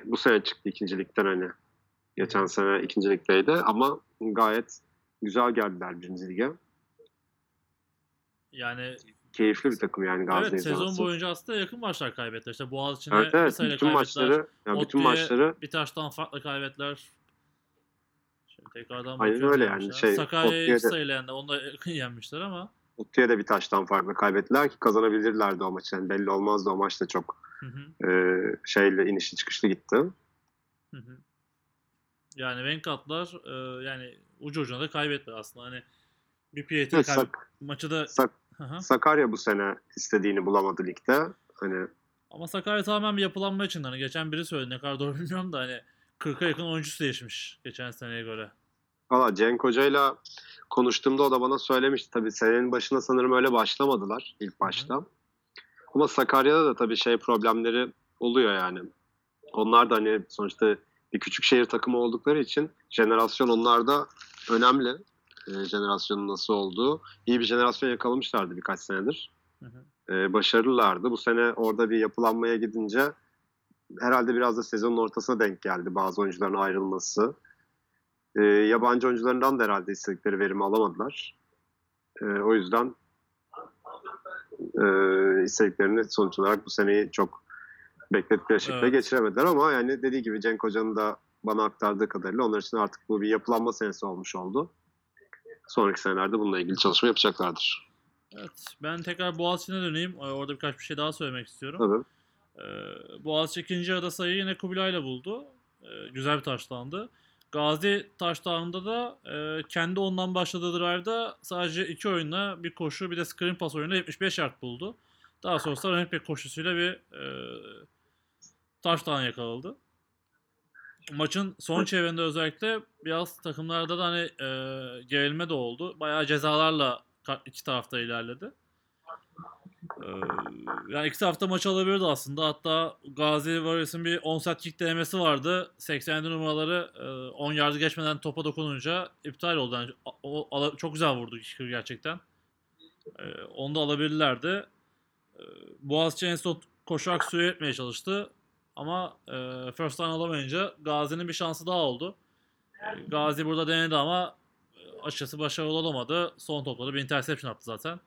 bu sene çıktı ikincilikten hani. Geçen sene ikincilikteydi ama gayet güzel geldiler birinci lige. Yani Keyifli bir takım yani Gazi evet sezon izlemesi. boyunca aslında yakın maçlar kaybettiler. İşte Boğaziçi'ne Evet evet bütün kaybettiler. maçları yani bütün maçları bir taştan farklı kaybettiler. Şimdi tekrardan Aynen öyle yani. Şey, Sakarya'yı iki yendi. Onu da yakın [LAUGHS] yenmişler ama. Utku'ya da bir taştan farklı kaybettiler ki kazanabilirlerdi o maçı. Yani belli olmazdı o maçta çok Hı hı, e, şeyle inişli çıkışlı gitti. hı hı. Yani Venkatlar e, yani ucu ucuna da kaybettiler aslında. Hani bir PAT Evet, Sak- maçı da Sak-. Sakarya bu sene istediğini bulamadı ligde. Hani ama Sakarya tamamen bir yapılanma için hani geçen biri söyledi ne kadar doğru bilmiyorum da hani 40'a yakın oyuncusu değişmiş geçen seneye göre. Valla Cenk Hoca'yla konuştuğumda o da bana söylemişti. Tabii senenin başında sanırım öyle başlamadılar ilk başta. Ama Sakarya'da da tabii şey problemleri oluyor yani. Onlar da hani sonuçta bir küçük şehir takımı oldukları için jenerasyon onlarda önemli. Ee, jenerasyonun nasıl olduğu. İyi bir jenerasyon yakalamışlardı birkaç senedir. Hı hı. Ee, başarılılardı. Bu sene orada bir yapılanmaya gidince herhalde biraz da sezonun ortasına denk geldi bazı oyuncuların ayrılması. Ee, yabancı oyuncularından da herhalde istedikleri verimi alamadılar. Ee, o yüzden e, istediklerini sonuç olarak bu seneyi çok bekledikleri şekilde Evet. geçiremediler ama yani dediği gibi Cenk Hoca'nın da bana aktardığı kadarıyla onlar için artık bu bir yapılanma senesi olmuş oldu. Sonraki senelerde bununla ilgili çalışma yapacaklardır. Evet ben tekrar Boğaziçi'ne döneyim. Ee, Orada birkaç bir şey daha söylemek istiyorum. Tabii. E, Boğaziçi ikinci yarıda sayıyı yine Kubilay'la buldu. E, güzel bir taşlandı. Gazi taşlarında da e, kendi ondan başladığı drive'da sadece iki oyunla bir koşu bir de screen pass oyunu 75 yard buldu. Daha sonrasında running back koşusuyla bir e, touchdown yakaladı. Maçın son çeyreğinde özellikle biraz takımlarda da hani e, gerilme de oldu. Bayağı cezalarla iki tarafta ilerledi. E, yani iki tarafta maç alabilirdi aslında. Hatta Gazi Warriors'ın bir 10 set kick denemesi vardı. 87 numaraları e, 10 yardı geçmeden topa dokununca iptal oldu. Yani, o, o, çok güzel vurdu kicker gerçekten. E, onu da alabilirlerdi. E, Boğaziçi en son koşarak süre etmeye çalıştı. Ama e, first down alamayınca Gazi'nin bir şansı daha oldu. E, Gazi burada denedi ama e, açıkçası başarılı olamadı. Son toplarda bir interception attı zaten.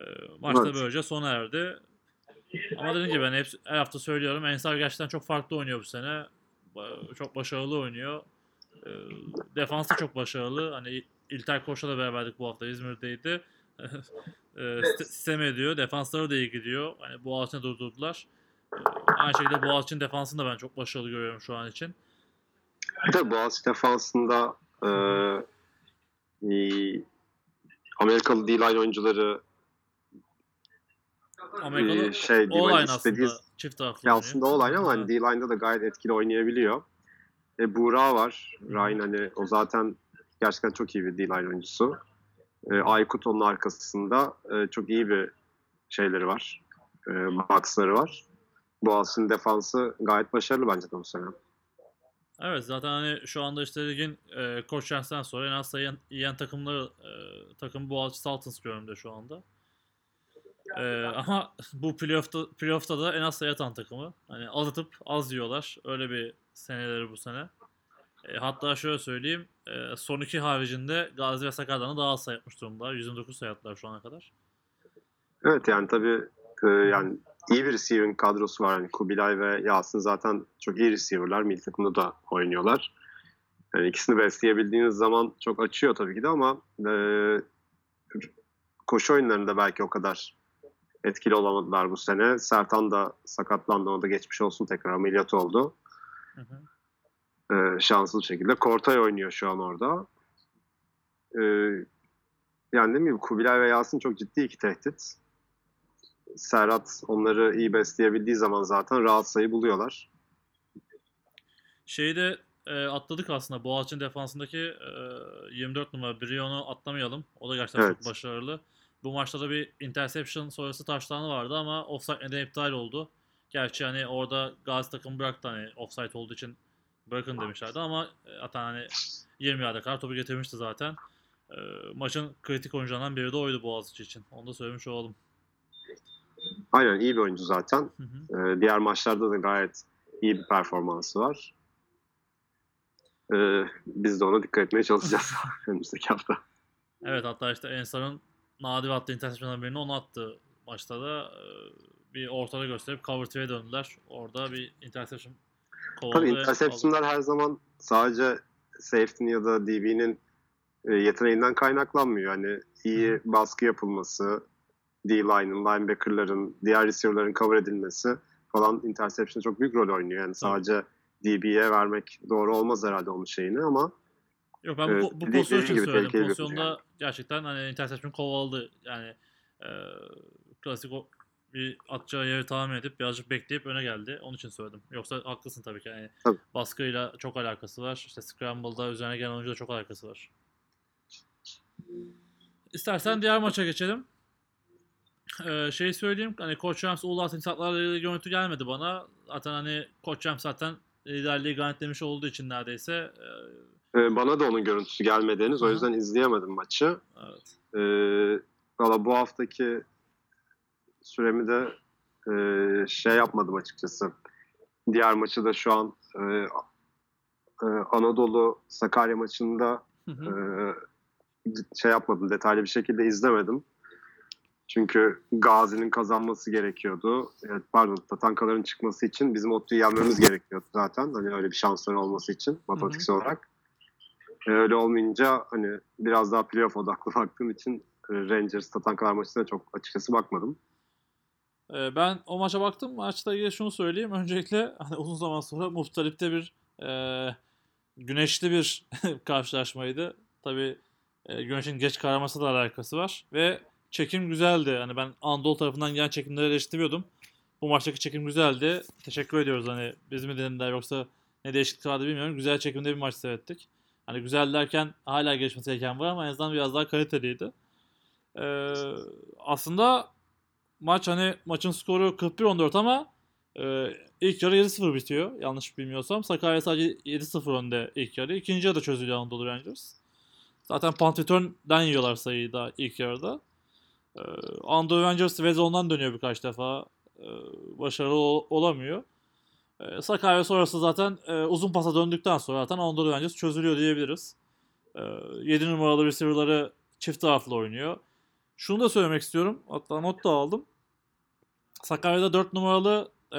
E, maç da böylece sona erdi. Ama dediğim gibi ben hep, her hafta söylüyorum. Ensar gerçekten çok farklı oynuyor bu sene. Çok başarılı oynuyor. E, defans da çok başarılı. Hani İlter Koç'la da beraberdik bu hafta İzmir'deydi. [LAUGHS] e, sistem ediyor. Defansları da iyi gidiyor. Hani altına durdurdular. Aynı şekilde Boğaziçi'nin defansını da ben çok başarılı görüyorum şu an için. Bir de Boğaziçi defansında e, Amerikalı D-line oyuncuları Amerikalı e, şey hani istediği, aslında çift taraflı ya aslında o ama hani D-line'da da gayet etkili oynayabiliyor. E, Buğra var. Ryan hani o zaten gerçekten çok iyi bir D-line oyuncusu. E, Aykut onun arkasında e, çok iyi bir şeyleri var. E, boxları var. Boğaziçi'nin defansı gayet başarılı bence de bu sene. Evet zaten hani şu anda işte ligin e, Koç sonra en az sayı yiyen takımları e, takım Boğaziçi Sultans görünümde şu anda. E, ama [LAUGHS] bu playoff'ta, playoff'ta da en az sayı atan takımı. Hani az atıp az yiyorlar. Öyle bir seneleri bu sene. E, hatta şöyle söyleyeyim. E, son iki haricinde Gazi ve Sakarya'dan daha az sayı atmış durumda. 129 sayı attılar şu ana kadar. Evet yani tabii e, yani iyi bir receiving kadrosu var. Yani Kubilay ve Yasin zaten çok iyi receiver'lar. Milli takımda da oynuyorlar. Yani ikisini besleyebildiğiniz zaman çok açıyor tabii ki de ama e, koşu oyunlarında belki o kadar etkili olamadılar bu sene. Sertan da sakatlandı. O da geçmiş olsun tekrar ameliyat oldu. Hı hı. E, şanslı şekilde. Kortay oynuyor şu an orada. E, yani değil mi? Kubilay ve Yasin çok ciddi iki tehdit. Serhat onları iyi besleyebildiği zaman zaten rahat sayı buluyorlar. Şeyi de e, atladık aslında. Boğaziçi'nin defansındaki e, 24 numara Brion'u atlamayalım. O da gerçekten evet. çok başarılı. Bu maçta da bir interception sonrası taştanı vardı ama offside neden iptal oldu. Gerçi hani orada Gazi takım bıraktı hani offside olduğu için bırakın demişlerdi ama zaten hani 20 yarda kadar topu getirmişti zaten. E, maçın kritik oyuncularından biri de oydu Boğaziçi için. Onu da söylemiş olalım. Aynen iyi bir oyuncu zaten. Hı hı. Ee, diğer maçlarda da gayet iyi bir performansı var. Ee, biz de ona dikkat etmeye çalışacağız [LAUGHS] [LAUGHS] önümüzdeki hafta. Evet hatta işte Ensar'ın nadir attığı interception'dan birini onu attı maçta da. E, bir ortada gösterip cover 2'ye döndüler. Orada bir interception kovaladı. Tabii interception'lar her zaman sadece safety'nin ya da DB'nin e, yeteneğinden kaynaklanmıyor. Yani iyi baskı yapılması, D-line'ın, linebacker'ların, diğer receiver'ların cover edilmesi falan interception çok büyük rol oynuyor. Yani sadece DB'ye vermek doğru olmaz herhalde onun şeyini ama Yok ben bu, bu pozisyon için söyledim. Pozisyonda yani. gerçekten hani interception kovaladı. Yani e, klasik o bir atacağı yeri tahmin edip birazcık bekleyip öne geldi. Onun için söyledim. Yoksa haklısın tabii ki. Yani tabii. baskıyla çok alakası var. İşte Scramble'da üzerine gelen oyuncuyla çok alakası var. İstersen diğer maça geçelim. Ee, şey söyleyeyim hani Koç Rams Ulu Atın görüntü gelmedi bana. Zaten hani Koç Rams zaten liderliği garantilemiş olduğu için neredeyse. E... Ee, bana da onun görüntüsü gelmedi henüz. O yüzden izleyemedim maçı. Evet. Ee, Valla bu haftaki süremi de e, şey yapmadım açıkçası. Diğer maçı da şu an e, e, Anadolu Sakarya maçında hı hı. E, şey yapmadım. Detaylı bir şekilde izlemedim. Çünkü Gazi'nin kazanması gerekiyordu. Evet, pardon Tatankaların çıkması için bizim ODTÜ'yü yenmemiz gerekiyordu zaten. Hani öyle bir şansları olması için matematiksel olarak. Öyle olmayınca hani biraz daha playoff odaklı [LAUGHS] baktığım için e, Rangers Tatankalar maçına çok açıkçası bakmadım. Ee, ben o maça baktım. Maçla ilgili şunu söyleyeyim. [LAUGHS] Öncelikle hani uzun zaman sonra Muhtarip'te bir e, güneşli bir [LAUGHS] karşılaşmaydı. Tabii e, güneşin geç kararması da alakası var. Ve çekim güzeldi. Hani ben Anadolu tarafından gelen çekimleri eleştiriyordum. Bu maçtaki çekim güzeldi. Teşekkür ediyoruz hani biz mi dediler yoksa ne değişiklik vardı bilmiyorum. Güzel çekimde bir maç seyrettik. Hani güzel derken hala gelişmesi gereken var ama en azından biraz daha kaliteliydi. Ee, aslında maç hani maçın skoru 41-14 ama e, ilk yarı 7-0 bitiyor. Yanlış bilmiyorsam. Sakarya sadece 7-0 önde ilk yarı. İkinci yarıda çözülüyor Anadolu Rangers. Zaten punt return'den yiyorlar sayıyı da ilk yarıda. Ee, Anadolu Rangers red zone'dan dönüyor birkaç defa. Ee, başarılı ol- olamıyor. Ee, Sakarya sonrası zaten e, uzun pasa döndükten sonra zaten Anadolu Rangers çözülüyor diyebiliriz. Ee, 7 numaralı receiver'ları çift taraflı oynuyor. Şunu da söylemek istiyorum. Hatta not da aldım. Sakarya'da 4 numaralı e,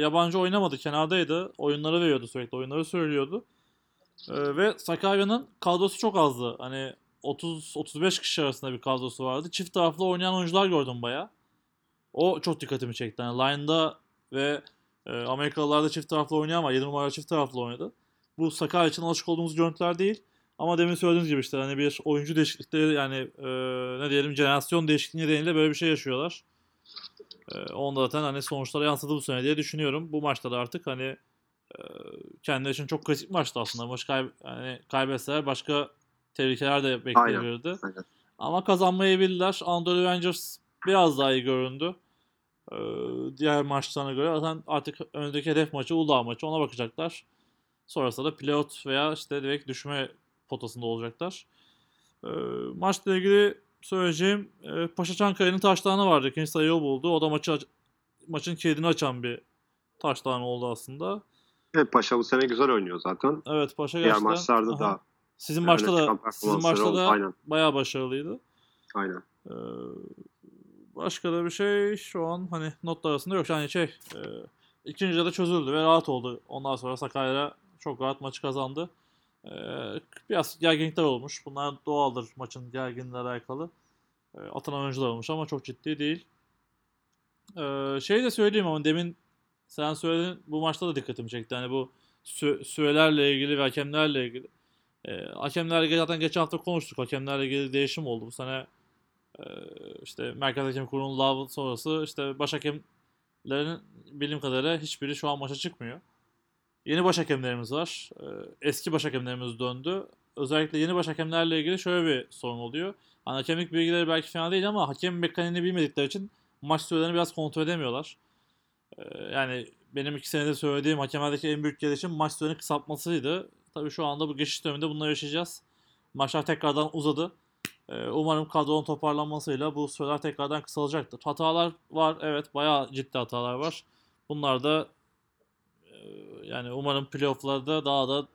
yabancı oynamadı. Kenardaydı. Oyunları veriyordu sürekli. Oyunları söylüyordu. E, ve Sakarya'nın kadrosu çok azdı. Hani 30-35 kişi arasında bir kadrosu vardı. Çift taraflı oynayan oyuncular gördüm baya. O çok dikkatimi çekti. Yani line'da ve e, Amerikalılarda çift taraflı oynayan var. 7 numara çift taraflı oynadı. Bu Sakarya için alışık olduğumuz görüntüler değil. Ama demin söylediğiniz gibi işte hani bir oyuncu değişiklikleri yani e, ne diyelim jenerasyon değişikliği nedeniyle böyle bir şey yaşıyorlar. E, onda zaten hani sonuçlara yansıdı bu sene diye düşünüyorum. Bu maçta da artık hani e, kendileri için çok kritik maçtı aslında. Maç kay yani kaybetseler başka tehlikeler de bekleyebilirdi. Aynen. Ama kazanmayı bildiler. Anadolu Rangers biraz daha iyi göründü. Ee, diğer maçlarına göre zaten artık önündeki hedef maçı Uludağ maçı ona bakacaklar. Sonrasında da playout veya işte direkt düşme potasında olacaklar. Ee, maçla ilgili söyleyeceğim e, Paşa Çankaya'nın taştanı vardı. İkinci sayıyı o buldu. O da maçı aç- maçın kilidini açan bir taştan oldu aslında. Evet, Paşa bu sene güzel oynuyor zaten. Evet Paşa Diğer gerçekten. maçlarda Aha. da Sizin maçta da sizin maçta oldu. da Aynen. bayağı başarılıydı. Aynen. Ee, başka da bir şey şu an hani notlar arasında yok. Yani şey e, ikinci de çözüldü ve rahat oldu. Ondan sonra Sakarya çok rahat maçı kazandı. Ee, biraz gerginlikler olmuş. Bunlar doğaldır maçın gerginliğiyle alakalı. Ee, atılan oyuncular olmuş ama çok ciddi değil. Ee, şey de söyleyeyim ama demin sen söyledin bu maçta da dikkatimi çekti. Yani bu sü- sürelerle ilgili ve hakemlerle ilgili. Ee, hakemlerle zaten geçen hafta konuştuk. Hakemlerle ilgili değişim oldu. Bu sene işte Merkez Hakem Kurulu'nun lava sonrası işte baş hakemlerin bildiğim kadarıyla hiçbiri şu an maça çıkmıyor. Yeni baş hakemlerimiz var. Ee, eski baş hakemlerimiz döndü. Özellikle yeni baş hakemlerle ilgili şöyle bir sorun oluyor. Hani hakemlik bilgileri belki fena değil ama hakem mekaniğini bilmedikleri için maç sürelerini biraz kontrol edemiyorlar. Ee, yani benim iki senedir söylediğim hakemlerdeki en büyük gelişim maç sürelerini kısaltmasıydı. Tabii şu anda bu geçiş döneminde bunları yaşayacağız. Maçlar tekrardan uzadı. Ee, Umarım kadronun toparlanmasıyla bu süreler tekrardan kısalacaktır. Hatalar var, evet bayağı ciddi hatalar var. Bunlar da e, yani umarım playofflarda daha da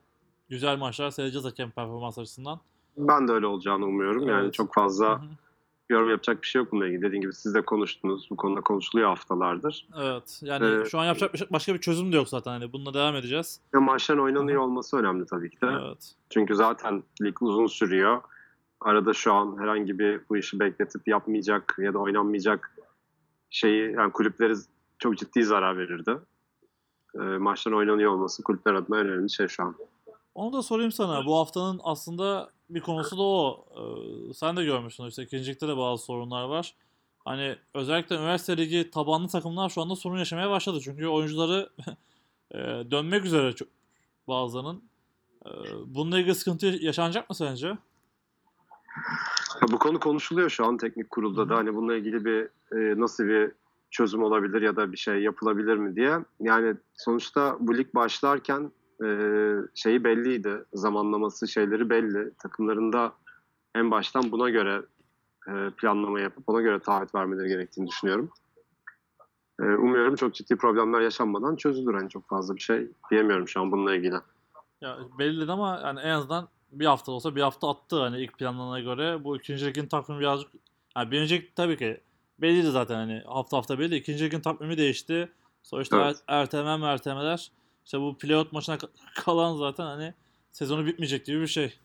güzel maçlar seyredeceğiz hakem performans açısından. Ben de öyle olacağını umuyorum. Yani Evet. çok fazla yorum yapacak bir şey yok bununla ilgili. Dediğim gibi siz de konuştunuz. Bu konuda konuşuluyor haftalardır. Evet. Yani Ee, şu an yapacak bir şey- başka bir çözüm de yok zaten. Hani bununla devam edeceğiz. Ya maçların oynanıyor Hı hı. olması önemli tabii ki de. Evet. Çünkü zaten lig uzun sürüyor. Arada şu an herhangi bir bu işi bekletip yapmayacak ya da oynanmayacak şeyi yani kulüpleri çok ciddi zarar verirdi. Ee, maçların oynanıyor olması kulüpler adına önemli şey şu an. Onu da sorayım sana. Bu haftanın aslında bir konusu da o. Ee, sen de görmüşsün işte ikincilikte de bazı sorunlar var. Hani özellikle üniversite ligi tabanlı takımlar şu anda sorun yaşamaya başladı. Çünkü oyuncuları [LAUGHS] e, dönmek üzere ço- bazılarının. Ee, bununla ilgili sıkıntı yaşanacak mı sence? Bu konu konuşuluyor şu an teknik kurulda da hani bununla ilgili bir e, nasıl bir çözüm olabilir ya da bir şey yapılabilir mi diye. Yani sonuçta bu lig başlarken e, şeyi belliydi. Zamanlaması şeyleri belli. Takımlarında en baştan buna göre e, planlama yapıp ona göre taahhüt vermeleri gerektiğini düşünüyorum. E, umuyorum çok ciddi problemler yaşanmadan çözülür. Hani çok fazla bir şey diyemiyorum şu an bununla ilgili. Ya belli ama yani en azından bir hafta olsa bir hafta attı hani ilk planlarına göre. Bu ikinci ligin takvimi birazcık yani birinci lig tabii ki belliydi zaten hani hafta hafta belli. İkinci ligin takvimi değişti. İşte Evet. er- erteleme mertemeler. İşte bu playout maçına ka- kalan zaten hani sezonu bitmeyecek gibi bir şey.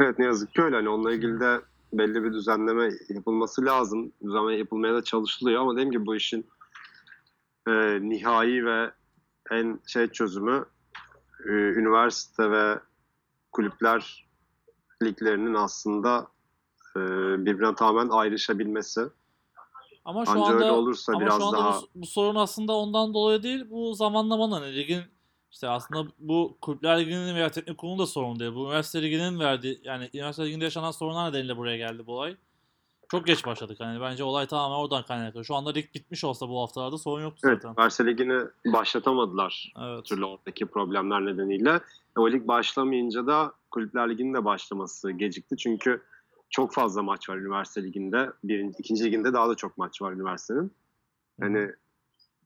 Evet ne yazık ki öyle. Hani onunla ilgili de belli bir düzenleme yapılması lazım. Düzenleme yapılmaya da çalışılıyor ama dediğim gibi bu işin e, nihai ve en şey çözümü e, üniversite ve kulüpler liglerinin aslında e, birbirinden tamamen ayrışabilmesi. Ama şu Anca anda öyle olursa ama biraz şu anda daha bu, bu sorun aslında ondan dolayı değil. Bu zamanlamanın hani ligin işte aslında bu kulüpler liginin veya teknik kurulun da sorun değil. Bu üniversite liginin verdiği yani üniversite liginde yaşanan sorunlar nedeniyle buraya geldi bu olay. Çok geç başladık hani bence olay tamamen oradan kaynaklı. Şu anda lig bitmiş olsa bu haftalarda sorun yoktu evet, zaten. üniversite ligini başlatamadılar Evet. türlü oradaki problemler nedeniyle. O lig başlamayınca da kulüpler liginin de başlaması gecikti. Çünkü çok fazla maç var üniversite liginde. Birinci, ikinci liginde daha da çok maç var üniversitenin. Yani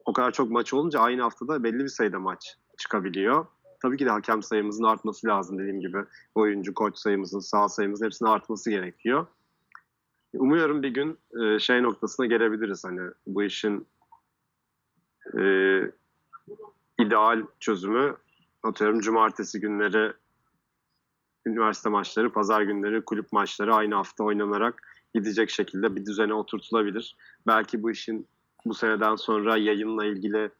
o kadar çok maç olunca aynı haftada belli bir sayıda maç çıkabiliyor. Tabii ki de hakem sayımızın artması lazım dediğim gibi. Oyuncu, koç sayımızın, sağ sayımızın hepsinin artması gerekiyor. Umuyorum bir gün e, şey noktasına gelebiliriz. Hani bu işin e, ideal çözümü atıyorum cumartesi günleri üniversite maçları, pazar günleri kulüp maçları aynı hafta oynanarak gidecek şekilde bir düzene oturtulabilir. Belki bu işin bu seneden sonra yayınla ilgili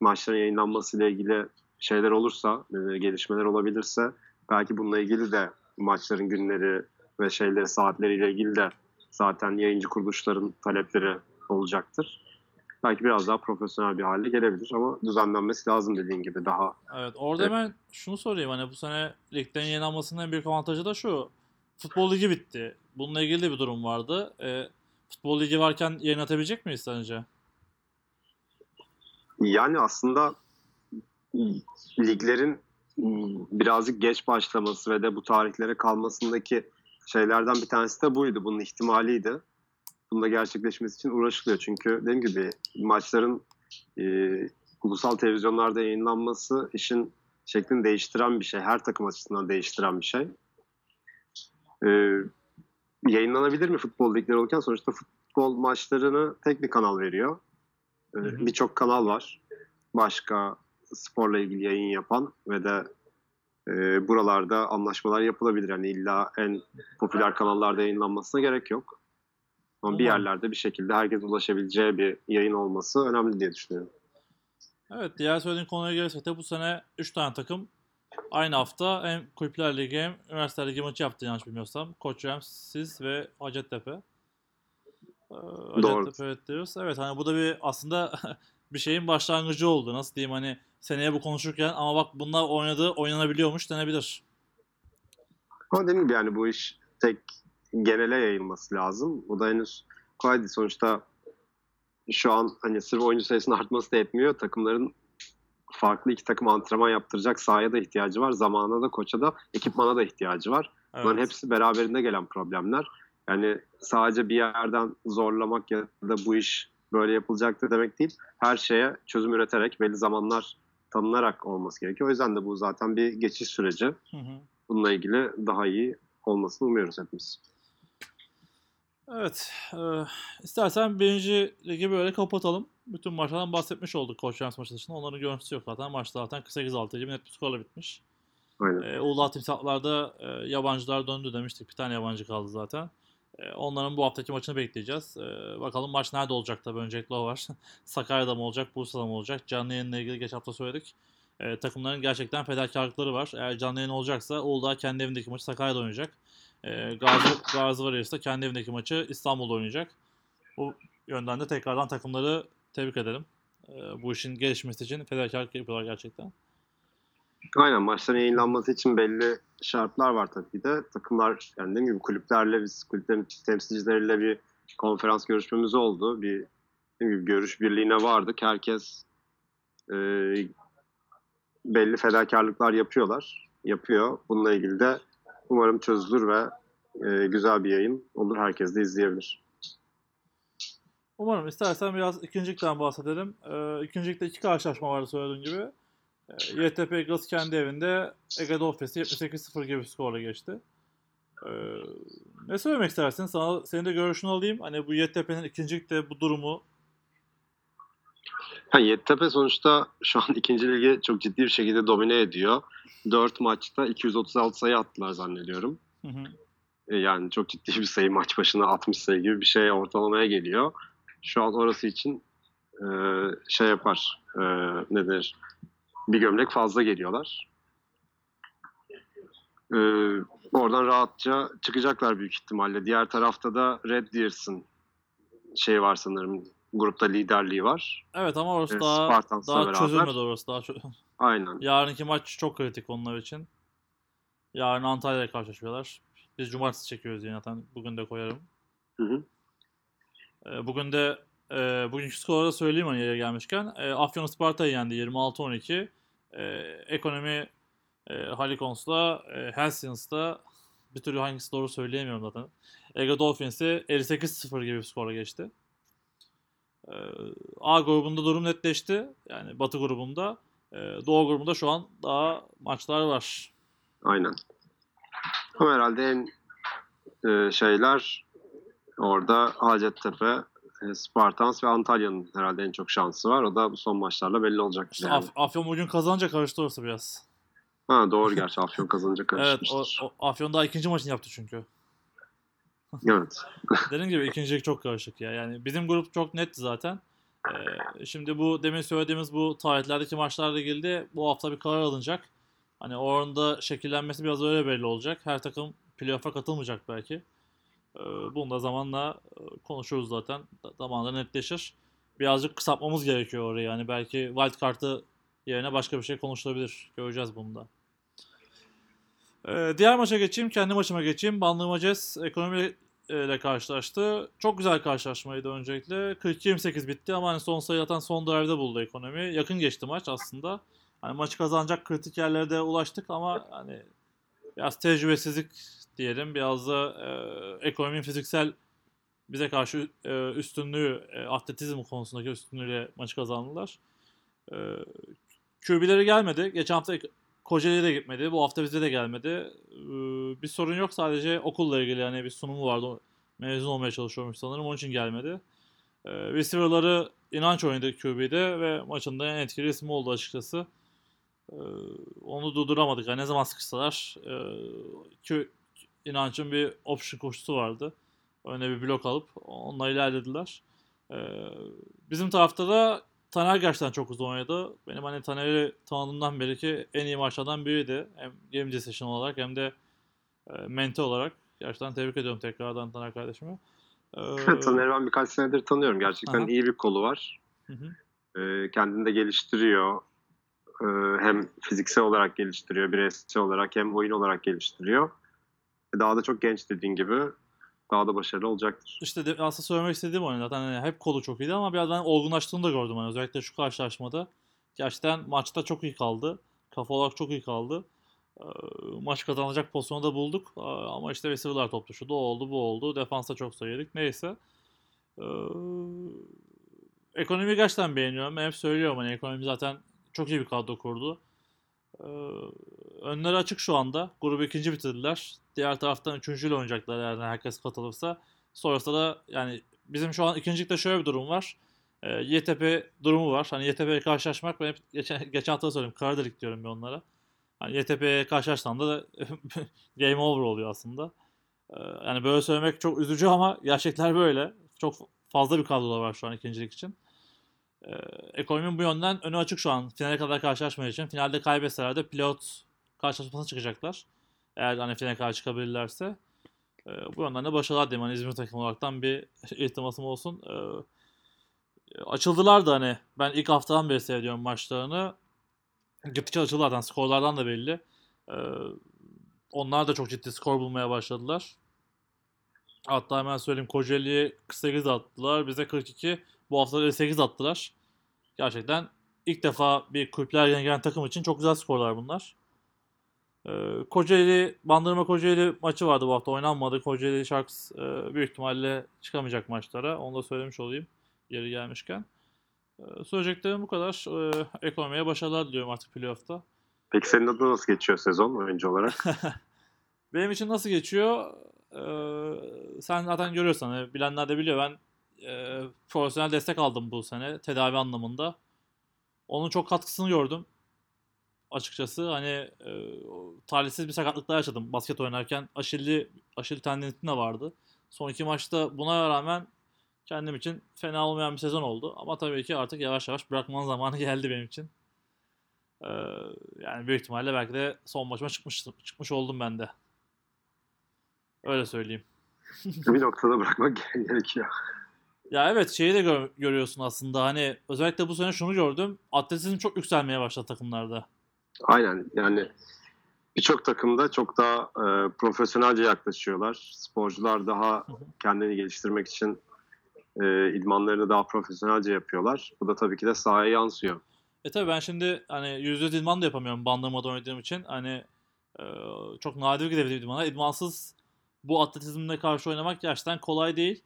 maçların yayınlanmasıyla ilgili şeyler olursa, e, gelişmeler olabilirse belki bununla ilgili de maçların günleri ve şeyleri saatleriyle ilgili de zaten yayıncı kuruluşların talepleri olacaktır. Belki biraz daha profesyonel bir hale gelebilir ama düzenlenmesi lazım dediğin gibi daha. Evet orada Evet. hemen şunu sorayım hani bu sene ligden yayınlanmasının en büyük avantajı da şu. Futbol ligi bitti. Bununla ilgili de bir durum vardı. E, futbol ligi varken yayınlatabilecek miyiz sence? Yani aslında liglerin birazcık geç başlaması ve de bu tarihlere kalmasındaki şeylerden bir tanesi de buydu. Bunun ihtimaliydi. Bunun da gerçekleşmesi için uğraşılıyor. Çünkü dediğim gibi maçların e, ulusal televizyonlarda yayınlanması işin şeklini değiştiren bir şey. Her takım açısından değiştiren bir şey. E, yayınlanabilir mi futbol ligleri olurken? Sonuçta futbol maçlarını tek bir kanal veriyor. E. Birçok kanal var. Başka sporla ilgili yayın yapan ve de e, buralarda anlaşmalar yapılabilir. Yani illa en popüler kanallarda yayınlanmasına gerek yok. Ama bir yerlerde bir şekilde herkes ulaşabileceği bir yayın olması önemli diye düşünüyorum. Evet diğer söylediğin konuya gelirsek de bu sene 3 tane takım aynı hafta hem Kulüpler Ligi hem Üniversiteler Ligi maçı yaptı yanlış bilmiyorsam. Koçrem, siz ve Hacettepe. Ee, Hacettepe evet diyoruz. Evet hani bu da bir aslında [LAUGHS] bir şeyin başlangıcı oldu. Nasıl diyeyim hani seneye bu konuşurken ama bak bunlar oynadı oynanabiliyormuş denebilir. Ama dediğim gibi yani bu iş tek genele yayılması lazım. O da henüz kolay değil. Sonuçta şu an hani sırf oyuncu sayısının artması da etmiyor. Takımların farklı iki takım antrenman yaptıracak sahaya da ihtiyacı var. Zamana da, koça da, ekipmana da ihtiyacı var. Evet. Bunların hepsi beraberinde gelen problemler. Yani sadece bir yerden zorlamak ya da bu iş böyle yapılacaktır demek değil. Her şeye çözüm üreterek belli zamanlar tanınarak olması gerekiyor. O yüzden de bu zaten bir geçiş süreci. Hı hı. Bununla ilgili daha iyi olmasını umuyoruz hepimiz. Evet. E, istersen birinci ligi böyle kapatalım. Bütün maçlardan bahsetmiş olduk Koç Rams maçı dışında. Onların görüntüsü yok zaten. Maç zaten 8-6 gibi net bir skorla bitmiş. Aynen. E, Uludağ timsahlarda e, yabancılar döndü demiştik. Bir tane yabancı kaldı zaten. E, onların bu haftaki maçını bekleyeceğiz. E, bakalım maç nerede olacak tabii öncelikle o var. [LAUGHS] Sakarya'da mı olacak, Bursa'da mı olacak? Canlı yayınla ilgili geç hafta söyledik. E, takımların gerçekten fedakarlıkları var. Eğer canlı yayın olacaksa Uludağ kendi evindeki maçı Sakarya'da oynayacak. E, Gazi, Gazi Warriors da kendi evindeki maçı İstanbul'da oynayacak. Bu yönden de tekrardan takımları tebrik edelim. Bu işin gelişmesi için fedakarlık yapıyorlar gerçekten. Aynen maçların yayınlanması için belli şartlar var tabii de. Takımlar yani dediğim gibi kulüplerle biz kulüplerin temsilcileriyle bir konferans görüşmemiz oldu. Bir dediğim gibi görüş birliğine vardık. Herkes e, belli fedakarlıklar yapıyorlar. Yapıyor. Bununla ilgili de umarım çözülür ve e, güzel bir yayın olur. Herkes de izleyebilir. Umarım istersen biraz ikincilikten bahsedelim. Ee, ikincilikte iki karşılaşma vardı söylediğim gibi. Ee, YTP Eagles kendi evinde Ege Dolphins 78-0 gibi skorla geçti. Ee, ne söylemek istersin? Sana, senin de görüşünü alayım. Hani bu YTP'nin ikincilikte bu durumu Ha, Yeditepe sonuçta şu an ikinci ligi çok ciddi bir şekilde domine ediyor. 4 maçta 236 sayı attılar zannediyorum. hı hı, E, yani çok ciddi bir sayı maç başına 60 sayı gibi bir şey ortalamaya geliyor. Şu an orası için e, şey yapar e, nedir bir gömlek fazla geliyorlar. E, oradan rahatça çıkacaklar büyük ihtimalle. Diğer tarafta da Red Deers'ın şey var sanırım grupta liderliği var. Evet ama orası E, daha, Spartans'la daha beraber. çözülmedi orası. Daha çö- [LAUGHS] Aynen. Yarınki maç çok kritik onlar için. Yarın Antalya'ya karşılaşıyorlar. Biz cumartesi çekiyoruz yine zaten. Bugün de koyarım. Hı hı. Ee, bugün de e, bugünkü skorları söyleyeyim hani yere gelmişken. E, Afyon Sparta'yı yendi 26-12. E, ekonomi e, Halikons'la e, Helsins'la bir türlü hangisi doğru söyleyemiyorum zaten. Ege Dolphins'i 58-0 gibi bir skorla geçti. E, A grubunda durum netleşti. Yani Batı grubunda. E, Doğu grubunda şu an daha maçlar var. Aynen. Ama herhalde en e, şeyler orada Hacettepe, Spartans ve Antalya'nın herhalde en çok şansı var. O da bu son maçlarla belli olacak. İşte yani. Af- Afyon bugün kazanınca karıştı orası biraz. Ha doğru gerçi Afyon kazanınca [LAUGHS] Evet karışmıştır. o, o Afyon daha ikinci maçını yaptı çünkü. Evet. [LAUGHS] Dediğim gibi ikincilik çok karışık ya. Yani bizim grup çok netti zaten. Ee, şimdi bu demin söylediğimiz bu tarihlerdeki maçlarla ilgili bu hafta bir karar alınacak. Hani oranda şekillenmesi biraz öyle belli olacak. Her takım playoff'a katılmayacak belki. Ee, bunu da zamanla e, konuşuruz zaten. Zamanla netleşir. Birazcık kısaltmamız gerekiyor orayı. Yani belki wild kartı yerine başka bir şey konuşulabilir. Göreceğiz bunu da. Ee, diğer maça geçeyim. Kendi maçıma geçeyim. Bandırma Jazz ekonomi e, karşılaştı. Çok güzel karşılaşmaydı öncelikle. 42-28 bitti ama hani son sayı atan son drive'da buldu ekonomi. Yakın geçti maç aslında. Hani maçı kazanacak kritik yerlere de ulaştık ama hani biraz tecrübesizlik diyelim. Biraz da e, ekonominin fiziksel bize karşı e, üstünlüğü, e, atletizm konusundaki üstünlüğüyle maçı kazandılar. E, QB'leri gelmedi. Geçen hafta Kocaeli'ye de gitmedi. Bu hafta bize de gelmedi. Ee, bir sorun yok sadece okulla ilgili yani bir sunumu vardı. Mezun olmaya çalışıyormuş sanırım. Onun için gelmedi. Ee, receiver'ları inanç oynadı QB'de ve maçın da en etkili ismi oldu açıkçası. Ee, onu durduramadık. Yani ne zaman sıkışsalar e, İnanç'ın bir option koşusu vardı. Öne bir blok alıp onunla ilerlediler. Ee, bizim tarafta da Taner gerçekten çok uzun oynadı. Benim hani Taner'i tanıdığımdan beri ki en iyi maçlardan biriydi. Hem game decision olarak hem de e, mente olarak. Gerçekten tebrik ediyorum tekrardan Taner kardeşimi. Ee, [LAUGHS] Taner'i ben birkaç senedir tanıyorum. Gerçekten Aha. iyi bir kolu var. hı hı. E, kendini de geliştiriyor. E, hem fiziksel olarak geliştiriyor, bireysel olarak hem oyun olarak geliştiriyor. Daha da çok genç dediğin gibi daha da başarılı olacaktır. İşte de, aslında söylemek istediğim oyun zaten hani hep kolu çok iyiydi ama biraz ben olgunlaştığını da gördüm hani özellikle şu karşılaşmada. Gerçekten maçta çok iyi kaldı. Kafa olarak çok iyi kaldı. Ee, maç kazanacak pozisyonu da bulduk. Ee, ama işte receiver'lar top düşürdü. O oldu bu oldu. Defansta çok sayı yedik. Neyse. Ee, ekonomiyi gerçekten beğeniyorum. Hep söylüyorum hani ekonomi zaten çok iyi bir kadro kurdu. Önleri açık şu anda. Grubu ikinci bitirdiler. Diğer taraftan üçüncüyle oynayacaklar eğer herkes katılırsa. Sonrasında da yani bizim şu an ikincilikte şöyle bir durum var. Ee, YTP durumu var. Hani YTP'ye karşılaşmak ben hep geçen, [LAUGHS] geçen hafta söyledim. Karadelik diyorum ben onlara. Hani YTP'ye karşılaşsam da [LAUGHS] game over oluyor aslında. Ee, yani böyle söylemek çok üzücü ama gerçekler böyle. Çok fazla bir kadrolar var şu an ikincilik için. Ee, ekonominin bu yönden önü açık şu an. Finale kadar karşılaşmadığı için. Finalde kaybetseler de pilot karşılaşmasına çıkacaklar. Eğer hani finale kadar çıkabilirlerse. Ee, bu yönden de başarılar diyeyim. Hani İzmir takımı olaraktan bir [LAUGHS] iltimasım olsun. Ee, açıldılar da hani ben ilk haftadan beri seviyorum maçlarını. Gittikçe açıldılar zaten skorlardan da belli. Ee, onlar da çok ciddi skor bulmaya başladılar. Hatta hemen söyleyeyim Kocaeli'ye 48 attılar. Bize 42. Bu hafta da 58 attılar. Gerçekten ilk defa bir kulüpler gelen takım için çok güzel skorlar bunlar. Ee, Kocaeli, Bandırma Kocaeli maçı vardı bu hafta oynanmadı. Kocaeli Sharks e, büyük ihtimalle çıkamayacak maçlara. Onu da söylemiş olayım yeri gelmişken. Ee, söyleyeceklerim bu kadar. Ee, ekonomiye başarılar diliyorum artık playoff'ta. Peki senin adına nasıl geçiyor sezon oyuncu olarak? [LAUGHS] Benim için nasıl geçiyor? Ee, sen zaten görüyorsun. Hani bilenler de biliyor. Ben e, profesyonel destek aldım bu sene. Tedavi anlamında. Onun çok katkısını gördüm. Açıkçası. Hani e, talihsiz bir sakatlıklar yaşadım basket oynarken. Aşilli, aşil tendinitim de vardı. Son iki maçta buna rağmen kendim için fena olmayan bir sezon oldu. Ama tabii ki artık yavaş yavaş bırakmanın zamanı [LAUGHS] geldi benim için. Ee, yani büyük ihtimalle belki de son maçıma çıkmış, çıkmış oldum ben de. Öyle söyleyeyim. [LAUGHS] bir noktada bırakmak [LAUGHS] gerekiyor. Ya evet şeyi de gör, görüyorsun aslında hani özellikle bu sene şunu gördüm. Atletizm çok yükselmeye başladı takımlarda. Aynen yani birçok takımda çok daha e, profesyonelce yaklaşıyorlar. Sporcular daha kendini geliştirmek için e, idmanlarını daha profesyonelce yapıyorlar. Bu da tabii ki de sahaya yansıyor. E tabii ben şimdi hani yüzde idman da yapamıyorum bandırmada oynadığım için. Hani e, çok nadir gidebilirim idmana. İdmansız bu atletizmle karşı oynamak gerçekten kolay değil.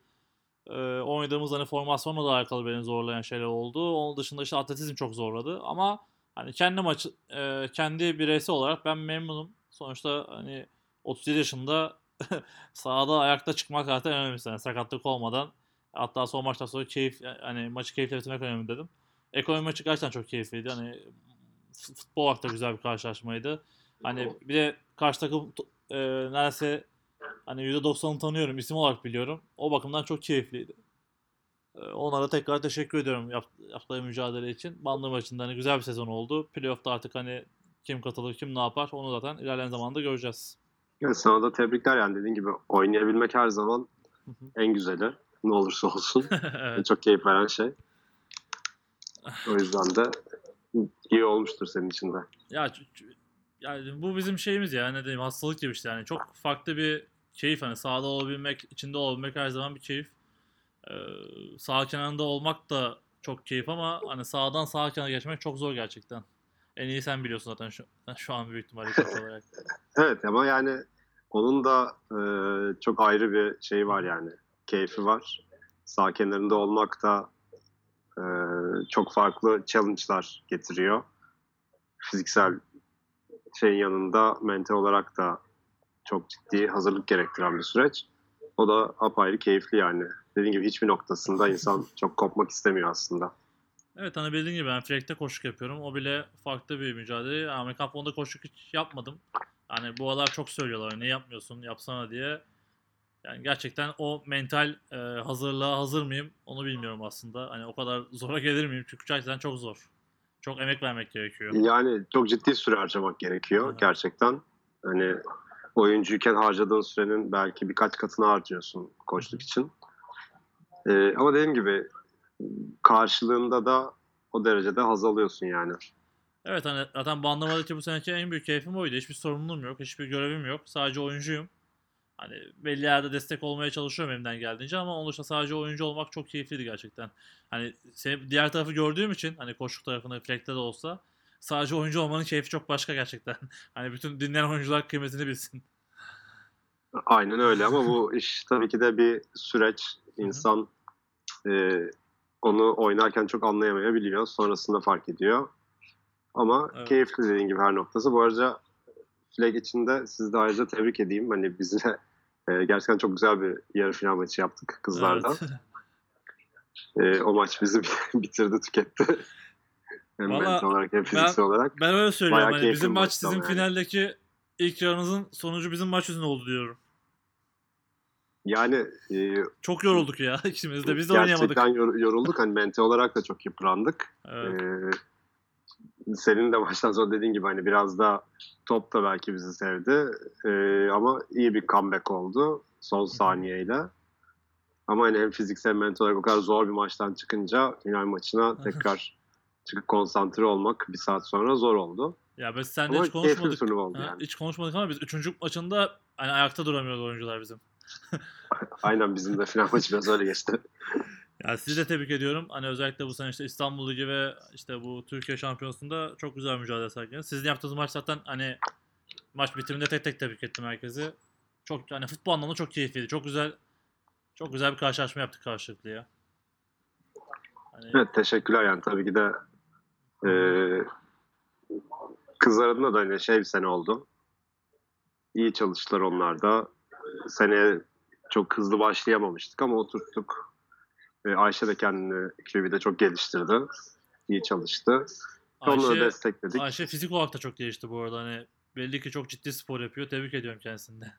E, oynadığımız hani formasyonla da alakalı beni zorlayan şeyler oldu. Onun dışında işte atletizm çok zorladı. Ama hani kendi maç e, kendi bireysel olarak ben memnunum. Sonuçta hani 37 yaşında [LAUGHS] sahada ayakta çıkmak zaten önemlisi. Yani sakatlık olmadan hatta son maçtan sonra keyif hani maçı keyifle bitirmek önemli dedim. Ekonomi maçı gerçekten çok keyifliydi. Hani futbol olarak da güzel bir karşılaşmaydı. Hani bir de karşı takım e, neredeyse hani %90'ını tanıyorum. isim olarak biliyorum. O bakımdan çok keyifliydi. E, onlara tekrar teşekkür ediyorum yap, yaptığı mücadele için. Bandı maçında hani güzel bir sezon oldu. Playoff'ta artık hani kim katılır, kim ne yapar onu zaten ilerleyen zamanda göreceğiz. Evet, sana da tebrikler yani dediğin gibi oynayabilmek her zaman en güzeli. Ne olursa olsun. [LAUGHS] evet. Çok keyif veren şey. O yüzden de iyi olmuştur senin için de. Ya yani bu bizim şeyimiz ya ne diyeyim hastalık gibi işte yani çok farklı bir keyif hani sahada olabilmek, içinde olabilmek her zaman bir keyif. Ee, sağ kenarında olmak da çok keyif ama hani sağdan sağ kenara geçmek çok zor gerçekten. En iyi sen biliyorsun zaten şu, [LAUGHS] şu an büyük ihtimalle [LAUGHS] olarak. evet ama yani onun da e, çok ayrı bir şey var yani. Keyfi var. Sağ kenarında olmak da e, çok farklı challenge'lar getiriyor. Fiziksel şeyin yanında mental olarak da çok ciddi hazırlık gerektiren bir süreç. O da apayrı keyifli yani. Dediğim gibi hiçbir noktasında insan [LAUGHS] çok kopmak istemiyor aslında. Evet hani bildiğin gibi ben frekte koşuk yapıyorum. O bile farklı bir mücadele. Amerikan fonda koşuk hiç yapmadım. Yani bu aralar çok söylüyorlar ne yapmıyorsun yapsana diye. Yani gerçekten o mental e, hazırlığa hazır mıyım onu bilmiyorum aslında. Hani o kadar [LAUGHS] zora gelir miyim? Çünkü gerçekten çok zor. Çok emek vermek gerekiyor. Yani çok ciddi süre harcamak gerekiyor evet. gerçekten. Hani oyuncuyken harcadığın sürenin belki birkaç katını harcıyorsun koçluk için. Ee, ama dediğim gibi karşılığında da o derecede haz alıyorsun yani. Evet hani zaten bandlamadaki bu seneki en büyük keyfim oydu. Hiçbir sorumluluğum yok, hiçbir görevim yok. Sadece oyuncuyum. Hani belli yerde destek olmaya çalışıyorum elimden geldiğince ama onun dışında sadece oyuncu olmak çok keyifliydi gerçekten. Hani diğer tarafı gördüğüm için hani koşuk tarafını flekte de olsa sadece oyuncu olmanın keyfi çok başka gerçekten. [LAUGHS] Hani bütün dinleyen oyuncular kıymetini bilsin. Aynen öyle ama bu iş tabii ki de bir süreç. İnsan e, onu oynarken çok anlayamayabiliyor. Sonrasında fark ediyor. Ama evet. keyifli dediğin gibi her noktası. Bu arada Flag için de sizi de ayrıca tebrik edeyim. Hani bizle e, gerçekten çok güzel bir yarı final maçı yaptık kızlardan. Evet. [LAUGHS] e, o maç bizi [LAUGHS] bitirdi, tüketti. hem Vallahi mental olarak hem fiziksel ben, olarak. Ben öyle söylüyorum. Hani bizim maç sizin yani. finaldeki ilk yarınızın sonucu bizim maç yüzünden oldu diyorum. Yani e, çok yorulduk ya [LAUGHS] ikimiz de. Biz de oynayamadık. Gerçekten yorulduk. Hani mental olarak da çok yıprandık. Evet. E, senin de [LAUGHS] baştan sonra dediğin gibi hani biraz da top da belki bizi sevdi. Ee, ama iyi bir comeback oldu son saniyeyle. Ama hani hem fiziksel hem mental olarak o kadar zor bir maçtan çıkınca final maçına tekrar çıkıp konsantre olmak bir saat sonra zor oldu. Ya biz seninle hiç konuşmadık. Oldu yani. Hiç konuşmadık ama biz üçüncü maçında hani ayakta duramıyordu oyuncular bizim. [LAUGHS] Aynen bizim de final maçı biraz öyle geçti. Ya sizi de tebrik ediyorum. Hani özellikle bu sene işte İstanbul Ligi ve işte bu Türkiye Şampiyonası'nda çok güzel mücadele sergilediniz. Sizin yaptığınız maç zaten hani maç bitiminde tek tek tebrik ettim herkesi. Çok hani futbol anlamında çok keyifliydi. Çok güzel çok güzel bir karşılaşma yaptık karşılıklı ya. Hani... Evet teşekkürler yani tabii ki de e, kızlar adına da hani şey bir sene oldu. İyi çalıştılar onlar da. Seneye çok hızlı başlayamamıştık ama oturttuk. Ayşe de kendini QB'de çok geliştirdi. İyi çalıştı. Onları Ayşe, destekledik. Ayşe fizik olarak da çok gelişti bu arada. Hani belli ki çok ciddi spor yapıyor. Tebrik ediyorum kendisini de.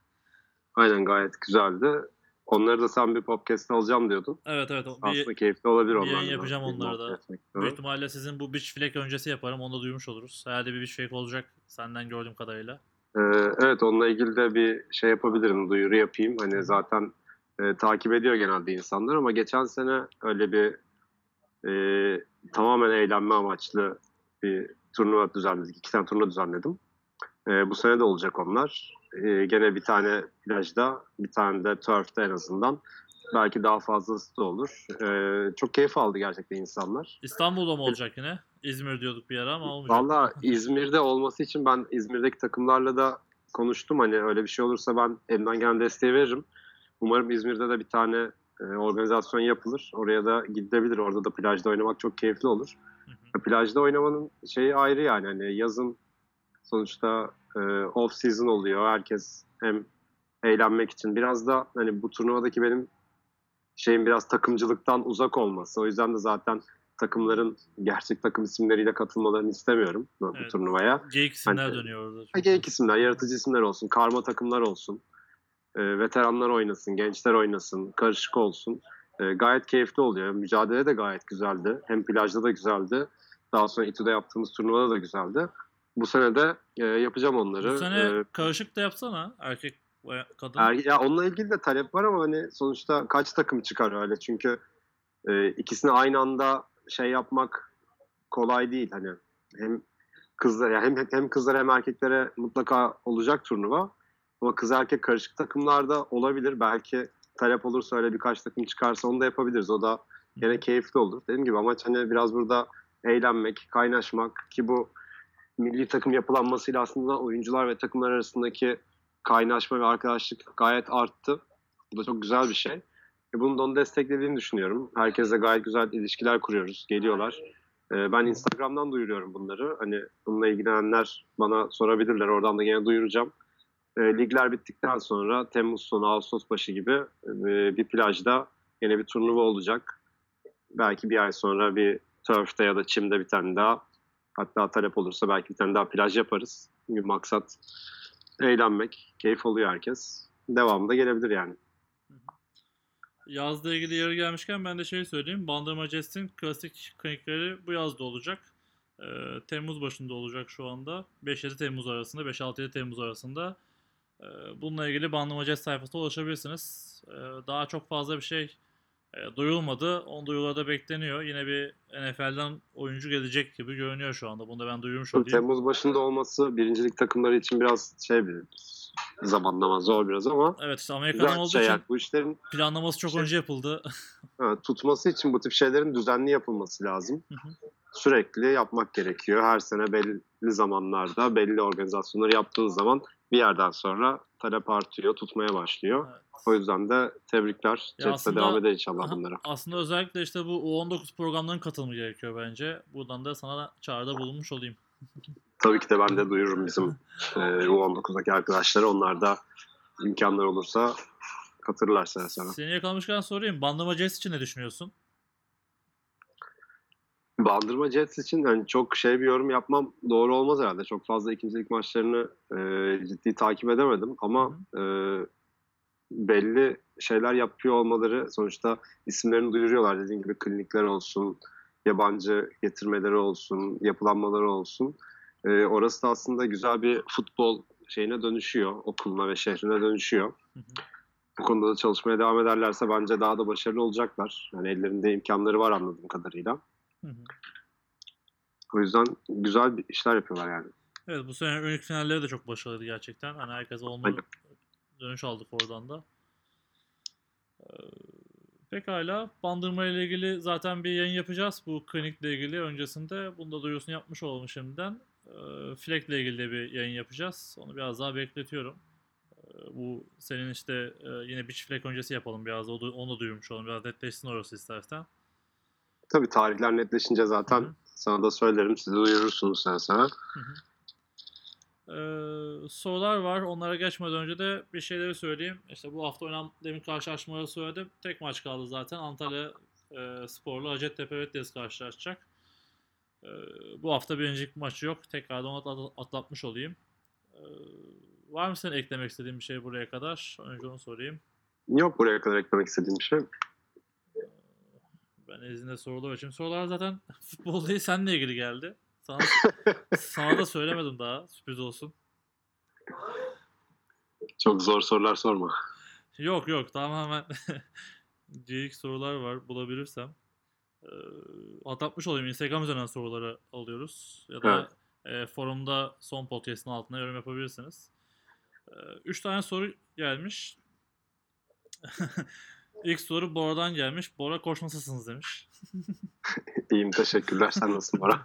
Aynen gayet güzeldi. Onları da sen bir podcast'e alacağım diyordun. Evet evet. Aslında Bir, keyifli olabilir bir onlar. yayın yapacağım onları da. da. büyük ihtimalle sizin bu beach flag öncesi yaparım. Onu da duymuş oluruz. Herhalde bir beach flag olacak senden gördüğüm kadarıyla. Ee, evet onunla ilgili de bir şey yapabilirim, duyuru yapayım. Hani zaten e, takip ediyor genelde insanlar ama geçen sene öyle bir e, tamamen eğlenme amaçlı bir turnuva düzenledik. İki tane turnuva düzenledim. E, bu sene de olacak onlar. E, gene bir tane plajda, bir tane de turf'te en azından. Belki daha fazlası da olur. E, çok keyif aldı gerçekten insanlar. İstanbul'da mı olacak yine? İzmir diyorduk bir ara ama olmayacak. Valla İzmir'de olması için ben İzmir'deki takımlarla da konuştum. Hani öyle bir şey olursa ben elimden gelen desteği veririm. Umarım İzmir'de de bir tane e, organizasyon yapılır. Oraya da gidilebilir. Orada da plajda oynamak çok keyifli olur. Hı hı. Plajda oynamanın şeyi ayrı yani. Hani yazın sonuçta e, off season oluyor. Herkes hem eğlenmek için biraz da hani bu turnuvadaki benim şeyin biraz takımcılıktan uzak olması. O yüzden de zaten takımların gerçek takım isimleriyle katılmalarını istemiyorum bu, Evet. turnuvaya. Geyik isimler Hani- dönüyor orada. Ha, Geyik isimler, yaratıcı isimler olsun, karma takımlar olsun, e, veteranlar oynasın, gençler oynasın, karışık olsun. E, gayet keyifli oluyor. Mücadele de gayet güzeldi. Hem plajda da güzeldi. Daha sonra İTÜ'de yaptığımız turnuvada da güzeldi. Bu sene de e, yapacağım onları. Bu sene E, karışık da yapsana. Erkek kadın. Er, ya onunla ilgili de talep var ama hani sonuçta kaç takım çıkar öyle çünkü e, ikisini aynı anda şey yapmak kolay değil. Hani hem kızlar ya hem hem kızlar hem erkeklere mutlaka olacak turnuva. Ama kız erkek karışık takımlarda olabilir. Belki talep olursa öyle birkaç takım çıkarsa onu da yapabiliriz. O da gene keyifli olur. Dediğim gibi amaç hani biraz burada eğlenmek kaynaşmak ki bu milli takım yapılanmasıyla aslında oyuncular ve takımlar arasındaki kaynaşma ve arkadaşlık gayet arttı. Bu da çok güzel bir şey. E bunun da onu desteklediğini düşünüyorum. Herkesle gayet güzel ilişkiler kuruyoruz. Geliyorlar. E, ben Instagram'dan duyuruyorum bunları. Hani bununla ilgilenenler bana sorabilirler. Oradan da yine duyuracağım. E, ligler bittikten sonra Temmuz sonu, Ağustos başı gibi bir plajda yine bir turnuva olacak. Belki bir ay sonra bir turf'te ya da çimde bir tane daha. Hatta talep olursa belki bir tane daha plaj yaparız. Çünkü maksat eğlenmek, keyif oluyor herkes. Devamında gelebilir yani. Yazla ilgili yarı gelmişken ben de şey söyleyeyim. Bandırma Jest'in klasik klinikleri bu yazda olacak. Ee, Temmuz başında olacak şu anda. 5-7 Temmuz arasında, 5-6-7 Temmuz arasında. Ee, bununla ilgili Bandırma Jest sayfasına ulaşabilirsiniz. Ee, daha çok fazla bir şey e, duyulmadı. On duyurularda bekleniyor. Yine bir NFL'den oyuncu gelecek gibi görünüyor şu anda. Bunu da ben duyurmuş olayım. Temmuz başında olması birincilik takımları için biraz şey bir zamanlama zor biraz ama Evet işte Amerika'dan olduğu şey için. Bu işlerin planlaması çok Şey- önce yapıldı. [LAUGHS] tutması için bu tip şeylerin düzenli yapılması lazım. Hı hı. Sürekli yapmak gerekiyor. Her sene belli zamanlarda belli organizasyonları yaptığı zaman bir yerden sonra talep artıyor, tutmaya başlıyor. Evet. O yüzden de tebrikler. Jets'e devam eder inşallah bunlara. Aslında özellikle işte bu U19 programlarının katılımı gerekiyor bence. Buradan da sana çağrıda bulunmuş olayım. [LAUGHS] Tabii ki de ben de duyururum bizim e, U19'daki arkadaşları. Onlar da imkanlar olursa katılırlar sene sene. Seni yakalamışken sorayım. Bandırma Jets için ne düşünüyorsun? Bandırma Jets için hani çok şey bir yorum yapmam doğru olmaz herhalde. Çok fazla ikincilik maçlarını e, ciddi takip edemedim ama e, belli şeyler yapıyor olmaları sonuçta isimlerini duyuruyorlar. Dediğim gibi klinikler olsun, yabancı getirmeleri olsun, yapılanmaları olsun. E, orası da aslında güzel bir futbol şeyine dönüşüyor. Okuluna ve şehrine dönüşüyor. Hı hı. Bu konuda da çalışmaya devam ederlerse bence daha da başarılı olacaklar. Yani ellerinde imkanları var anladığım kadarıyla. Hı hı. O yüzden güzel işler yapıyorlar yani. Evet bu sene ünlük finalleri de çok başarılıydı gerçekten. Hani herkes Aynen. dönüş aldık oradan da. Ee, pekala. Bandırma ile ilgili zaten bir yayın yapacağız. Bu klinikle ilgili öncesinde. Bunu da duyurusunu yapmış olalım şimdiden. Ee, Fleck ile ilgili de bir yayın yapacağız. Onu biraz daha bekletiyorum. Ee, bu senin işte e, yine Beach Fleck öncesi yapalım biraz Onu da duyurmuş olalım. Biraz netleşsin orası istersen. Tabii tarihler netleşince zaten Hı hı. sana da söylerim. Siz de duyurursunuz sen sana. Hı hı. Ee, sorular var. Onlara geçmeden önce de bir şeyleri söyleyeyim. İşte bu hafta oynanan demin karşılaşmaları söyledim. Tek maç kaldı zaten. Antalya e, Spor'la Hacettepe Reddes karşılaşacak. Ee, bu hafta birincilik maçı yok. Tekrardan onu atlatmış olayım. Ee, var mı senin eklemek istediğin bir şey buraya kadar? Önce onu sorayım. Yok buraya kadar eklemek istediğim bir şey. Ben izinde sorular açayım. Sorular zaten [LAUGHS] futbol değil seninle ilgili geldi. Sana, [LAUGHS] sana da söylemedim daha. Sürpriz olsun. Çok zor sorular sorma. Yok yok tamamen [LAUGHS] geyik sorular var bulabilirsem. Ee, atlatmış olayım. Instagram üzerinden soruları alıyoruz. Ya da evet. e, forumda son podcast'ın altına yorum yapabilirsiniz. Ee, üç tane soru gelmiş. [LAUGHS] İlk soru Bora'dan gelmiş. Bora koç nasılsınız demiş. [LAUGHS] İyiyim teşekkürler. Sen nasılsın Bora?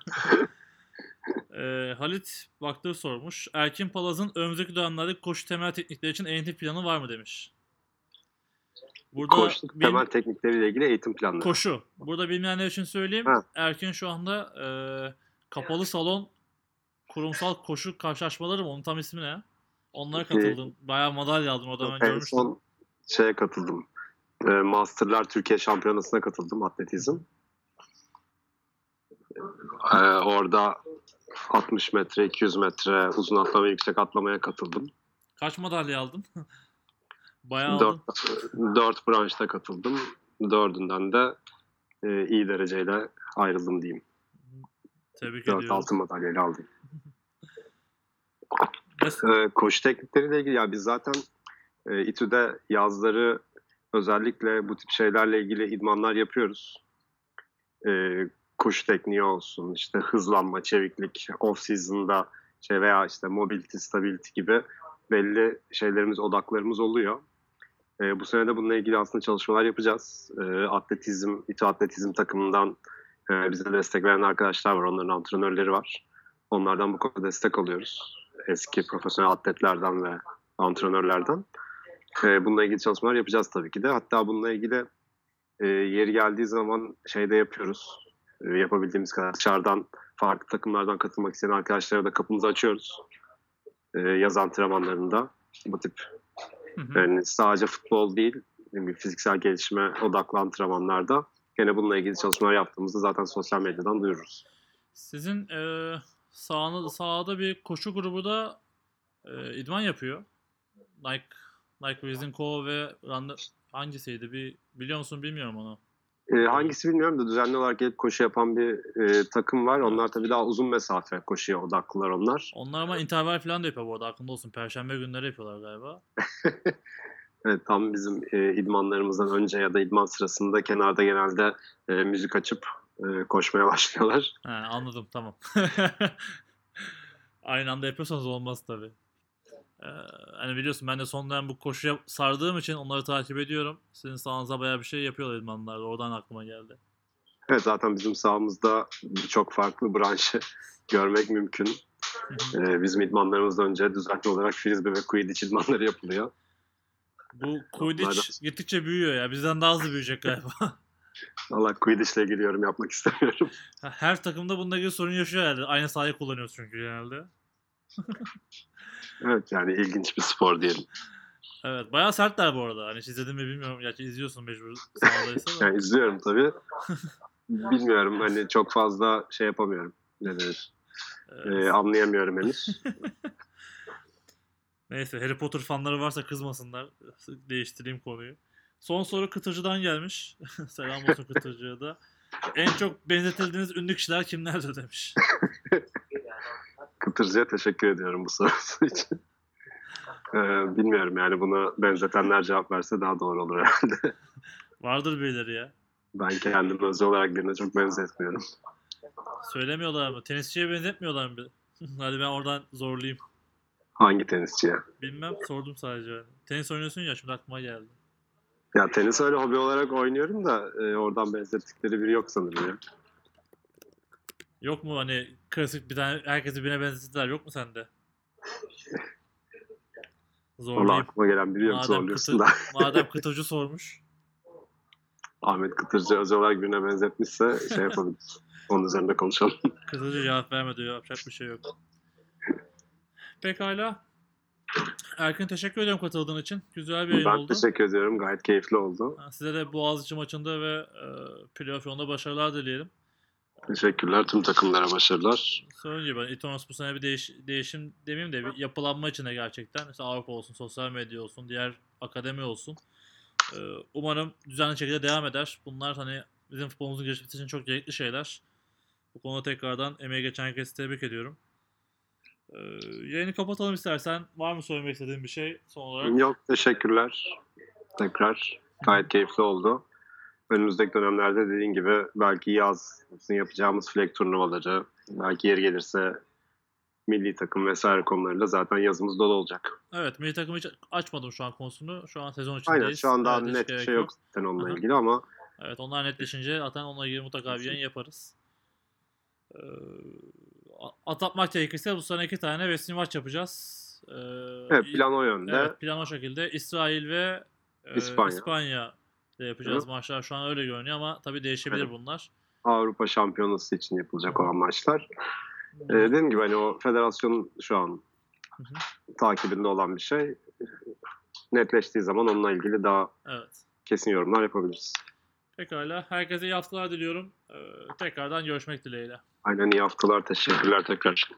[LAUGHS] e, Halit baktığı sormuş. Erkin Palaz'ın önümüzdeki dönemlerde koşu temel teknikleri için eğitim planı var mı demiş. Burada Koşu bil... temel teknikleriyle ilgili eğitim planları. Koşu. Burada bilmeyenler için söyleyeyim. Ha. Erkin şu anda e, kapalı salon kurumsal koşu karşılaşmaları mı? Onun tam ismi ne? Onlara katıldım. Ee, Bayağı madalya aldım. O da ben görmüştüm. Son şeye katıldım. E, Masterlar Türkiye Şampiyonası'na katıldım atletizm. E, orada 60 metre, 200 metre uzun atlama, yüksek atlamaya katıldım. Kaç madalya aldın? [LAUGHS] Bayağı dört. Dört branşta katıldım. Dördünden de e, iyi dereceyle ayrıldım diyeyim. Tebrik dört ediyorum. altın madalyayla aldım. e, koşu teknikleriyle ilgili ya biz zaten e, İTÜ'de yazları özellikle bu tip şeylerle ilgili idmanlar yapıyoruz. E, koşu tekniği olsun, işte hızlanma, çeviklik, off season'da şey veya işte mobility, stability gibi belli şeylerimiz, odaklarımız oluyor. E, bu sene de bununla ilgili aslında çalışmalar yapacağız. E, atletizm, İTÜ Atletizm takımından e, bize destek veren arkadaşlar var, onların antrenörleri var. Onlardan bu konuda destek alıyoruz. Eski profesyonel atletlerden ve antrenörlerden. E, bununla ilgili çalışmalar yapacağız tabii ki de. Hatta bununla ilgili e, yeri geldiği zaman şeyde yapıyoruz. E, yapabildiğimiz kadar dışarıdan farklı takımlardan katılmak isteyen arkadaşlara da kapımızı açıyoruz. E, yaz antrenmanlarında bu tip hı hı. yani sadece futbol değil fiziksel gelişime odaklı antrenmanlarda gene bununla ilgili çalışmalar yaptığımızda zaten sosyal medyadan duyururuz. Sizin e, sahada, sahada bir koşu grubu da e, idman yapıyor. Nike Nike Wizin Co ve hangisiydi bir biliyor musun bilmiyorum onu. E, hangisi bilmiyorum da düzenli olarak gelip koşu yapan bir e, takım var. Onlar tabii daha uzun mesafe koşuya odaklılar onlar. Onlar ama interval falan da yapıyor bu arada aklında olsun. Perşembe günleri yapıyorlar galiba. [LAUGHS] evet tam bizim e, idmanlarımızdan önce ya da idman sırasında kenarda genelde e, müzik açıp e, koşmaya [LAUGHS] başlıyorlar. He, anladım tamam. [LAUGHS] Aynı anda yapıyorsanız olmaz tabii. Ee, hani biliyorsun ben de son dönem bu koşuya sardığım için onları takip ediyorum. Sizin sahanıza bayağı bir şey yapıyorlar idmanlar. Oradan aklıma geldi. Evet zaten bizim sahamızda çok farklı branşı [LAUGHS] görmek mümkün. ee, bizim idmanlarımızdan önce düzenli olarak frisbee ve quidditch idmanları yapılıyor. Bu quidditch gittikçe büyüyor ya. Bizden daha hızlı büyüyecek galiba. [LAUGHS] Valla Quidditch ile ilgili yorum yapmak [LAUGHS] istemiyorum. Her takımda bununla ilgili sorun yaşıyor herhalde. Aynı sahayı kullanıyoruz çünkü genelde. [LAUGHS] Evet yani ilginç bir spor diyelim. Evet bayağı sertler bu arada. Hani izledin mi bilmiyorum. Gerçi izliyorsun mecbur sahadaysa da. [LAUGHS] yani izliyorum tabii. [LAUGHS] bilmiyorum hani çok fazla şey yapamıyorum. Ne denir? Evet. Ee, anlayamıyorum henüz. Neyse Harry Potter fanları varsa kızmasınlar. Değiştireyim konuyu. Son soru Kıtırcı'dan gelmiş. Selam olsun Kıtırcı'ya da. En çok benzetildiğiniz ünlü kişiler kimlerdir demiş. Kıtırcı'ya teşekkür ediyorum bu sorusu [LAUGHS] için. Ee, bilmiyorum yani buna benzetenler cevap verse daha doğru olur herhalde. [LAUGHS] Vardır birileri ya. Ben kendim özel olarak birine çok benzetmiyorum. Söylemiyorlar mı? Tenisçiye benzetmiyorlar mı? [LAUGHS] Hadi ben oradan zorlayayım. Hangi tenisçiye? Bilmem sordum sadece. Tenis oynuyorsun ya şimdi aklıma geldi. Ya tenis öyle hobi olarak oynuyorum da e, oradan benzettikleri biri yok sanırım ya. Yok mu hani klasik bir tane herkesi birine benzettiler yok mu sende? Zorlayayım. Valla aklıma gelen biri yok madem zorluyorsun kıtır, da. madem [LAUGHS] Kıtırcı sormuş. Ahmet Kıtırcı özel olarak birine benzetmişse şey yapabiliriz. [LAUGHS] Onun üzerinde konuşalım. Kıtırcı cevap vermedi yapacak bir şey yok. Pekala. Erkin teşekkür ederim katıldığın için. Güzel bir yayın ben oldu. Ben teşekkür ediyorum. Gayet keyifli oldu. Size de Boğaziçi maçında ve e, playoff yolunda başarılar dileyelim. Teşekkürler. Tüm takımlara başarılar. Gibi hani Itonos bu sene bir değiş, değişim demeyeyim de bir yapılanma içinde gerçekten. İşte Avrupa olsun, sosyal medya olsun, diğer akademi olsun. Ee, umarım düzenli şekilde devam eder. Bunlar hani bizim futbolumuzun gelişmesi için çok gerekli şeyler. Bu konuda tekrardan emeği geçen herkesi tebrik ediyorum. Ee, yayını kapatalım istersen. Var mı söylemek istediğin bir şey son olarak? Yok teşekkürler. Tekrar gayet keyifli oldu. Önümüzdeki dönemlerde dediğin gibi belki yaz yapacağımız flag turnuvaları, belki yeri gelirse milli takım vesaire konularıyla zaten yazımız dolu olacak. Evet, milli takımı hiç açmadım şu an konusunu. Şu an sezon içindeyiz. Aynen şu an daha Evet, net bir şey yok zaten onunla Aha. ilgili ama Evet onlar netleşince zaten onunla ilgili mutlaka bir yayın yaparız. Ee, atlatmak gerekirse bu sene iki tane resmi maç yapacağız. Ee, evet, plan o yönde. evet, plan o şekilde. İsrail ve e, İspanya. İspanya ile yapacağız maçlar. Şu an öyle görünüyor ama tabii değişebilir Evet. bunlar. Avrupa Şampiyonası için yapılacak olan maçlar. Ee, dediğim gibi hani o federasyonun şu an Hı hı. takibinde olan bir şey. Netleştiği zaman onunla ilgili daha Evet. kesin yorumlar yapabiliriz. Pekala. Herkese iyi haftalar diliyorum. Ee, tekrardan görüşmek dileğiyle. Aynen iyi haftalar. Teşekkürler tekrar.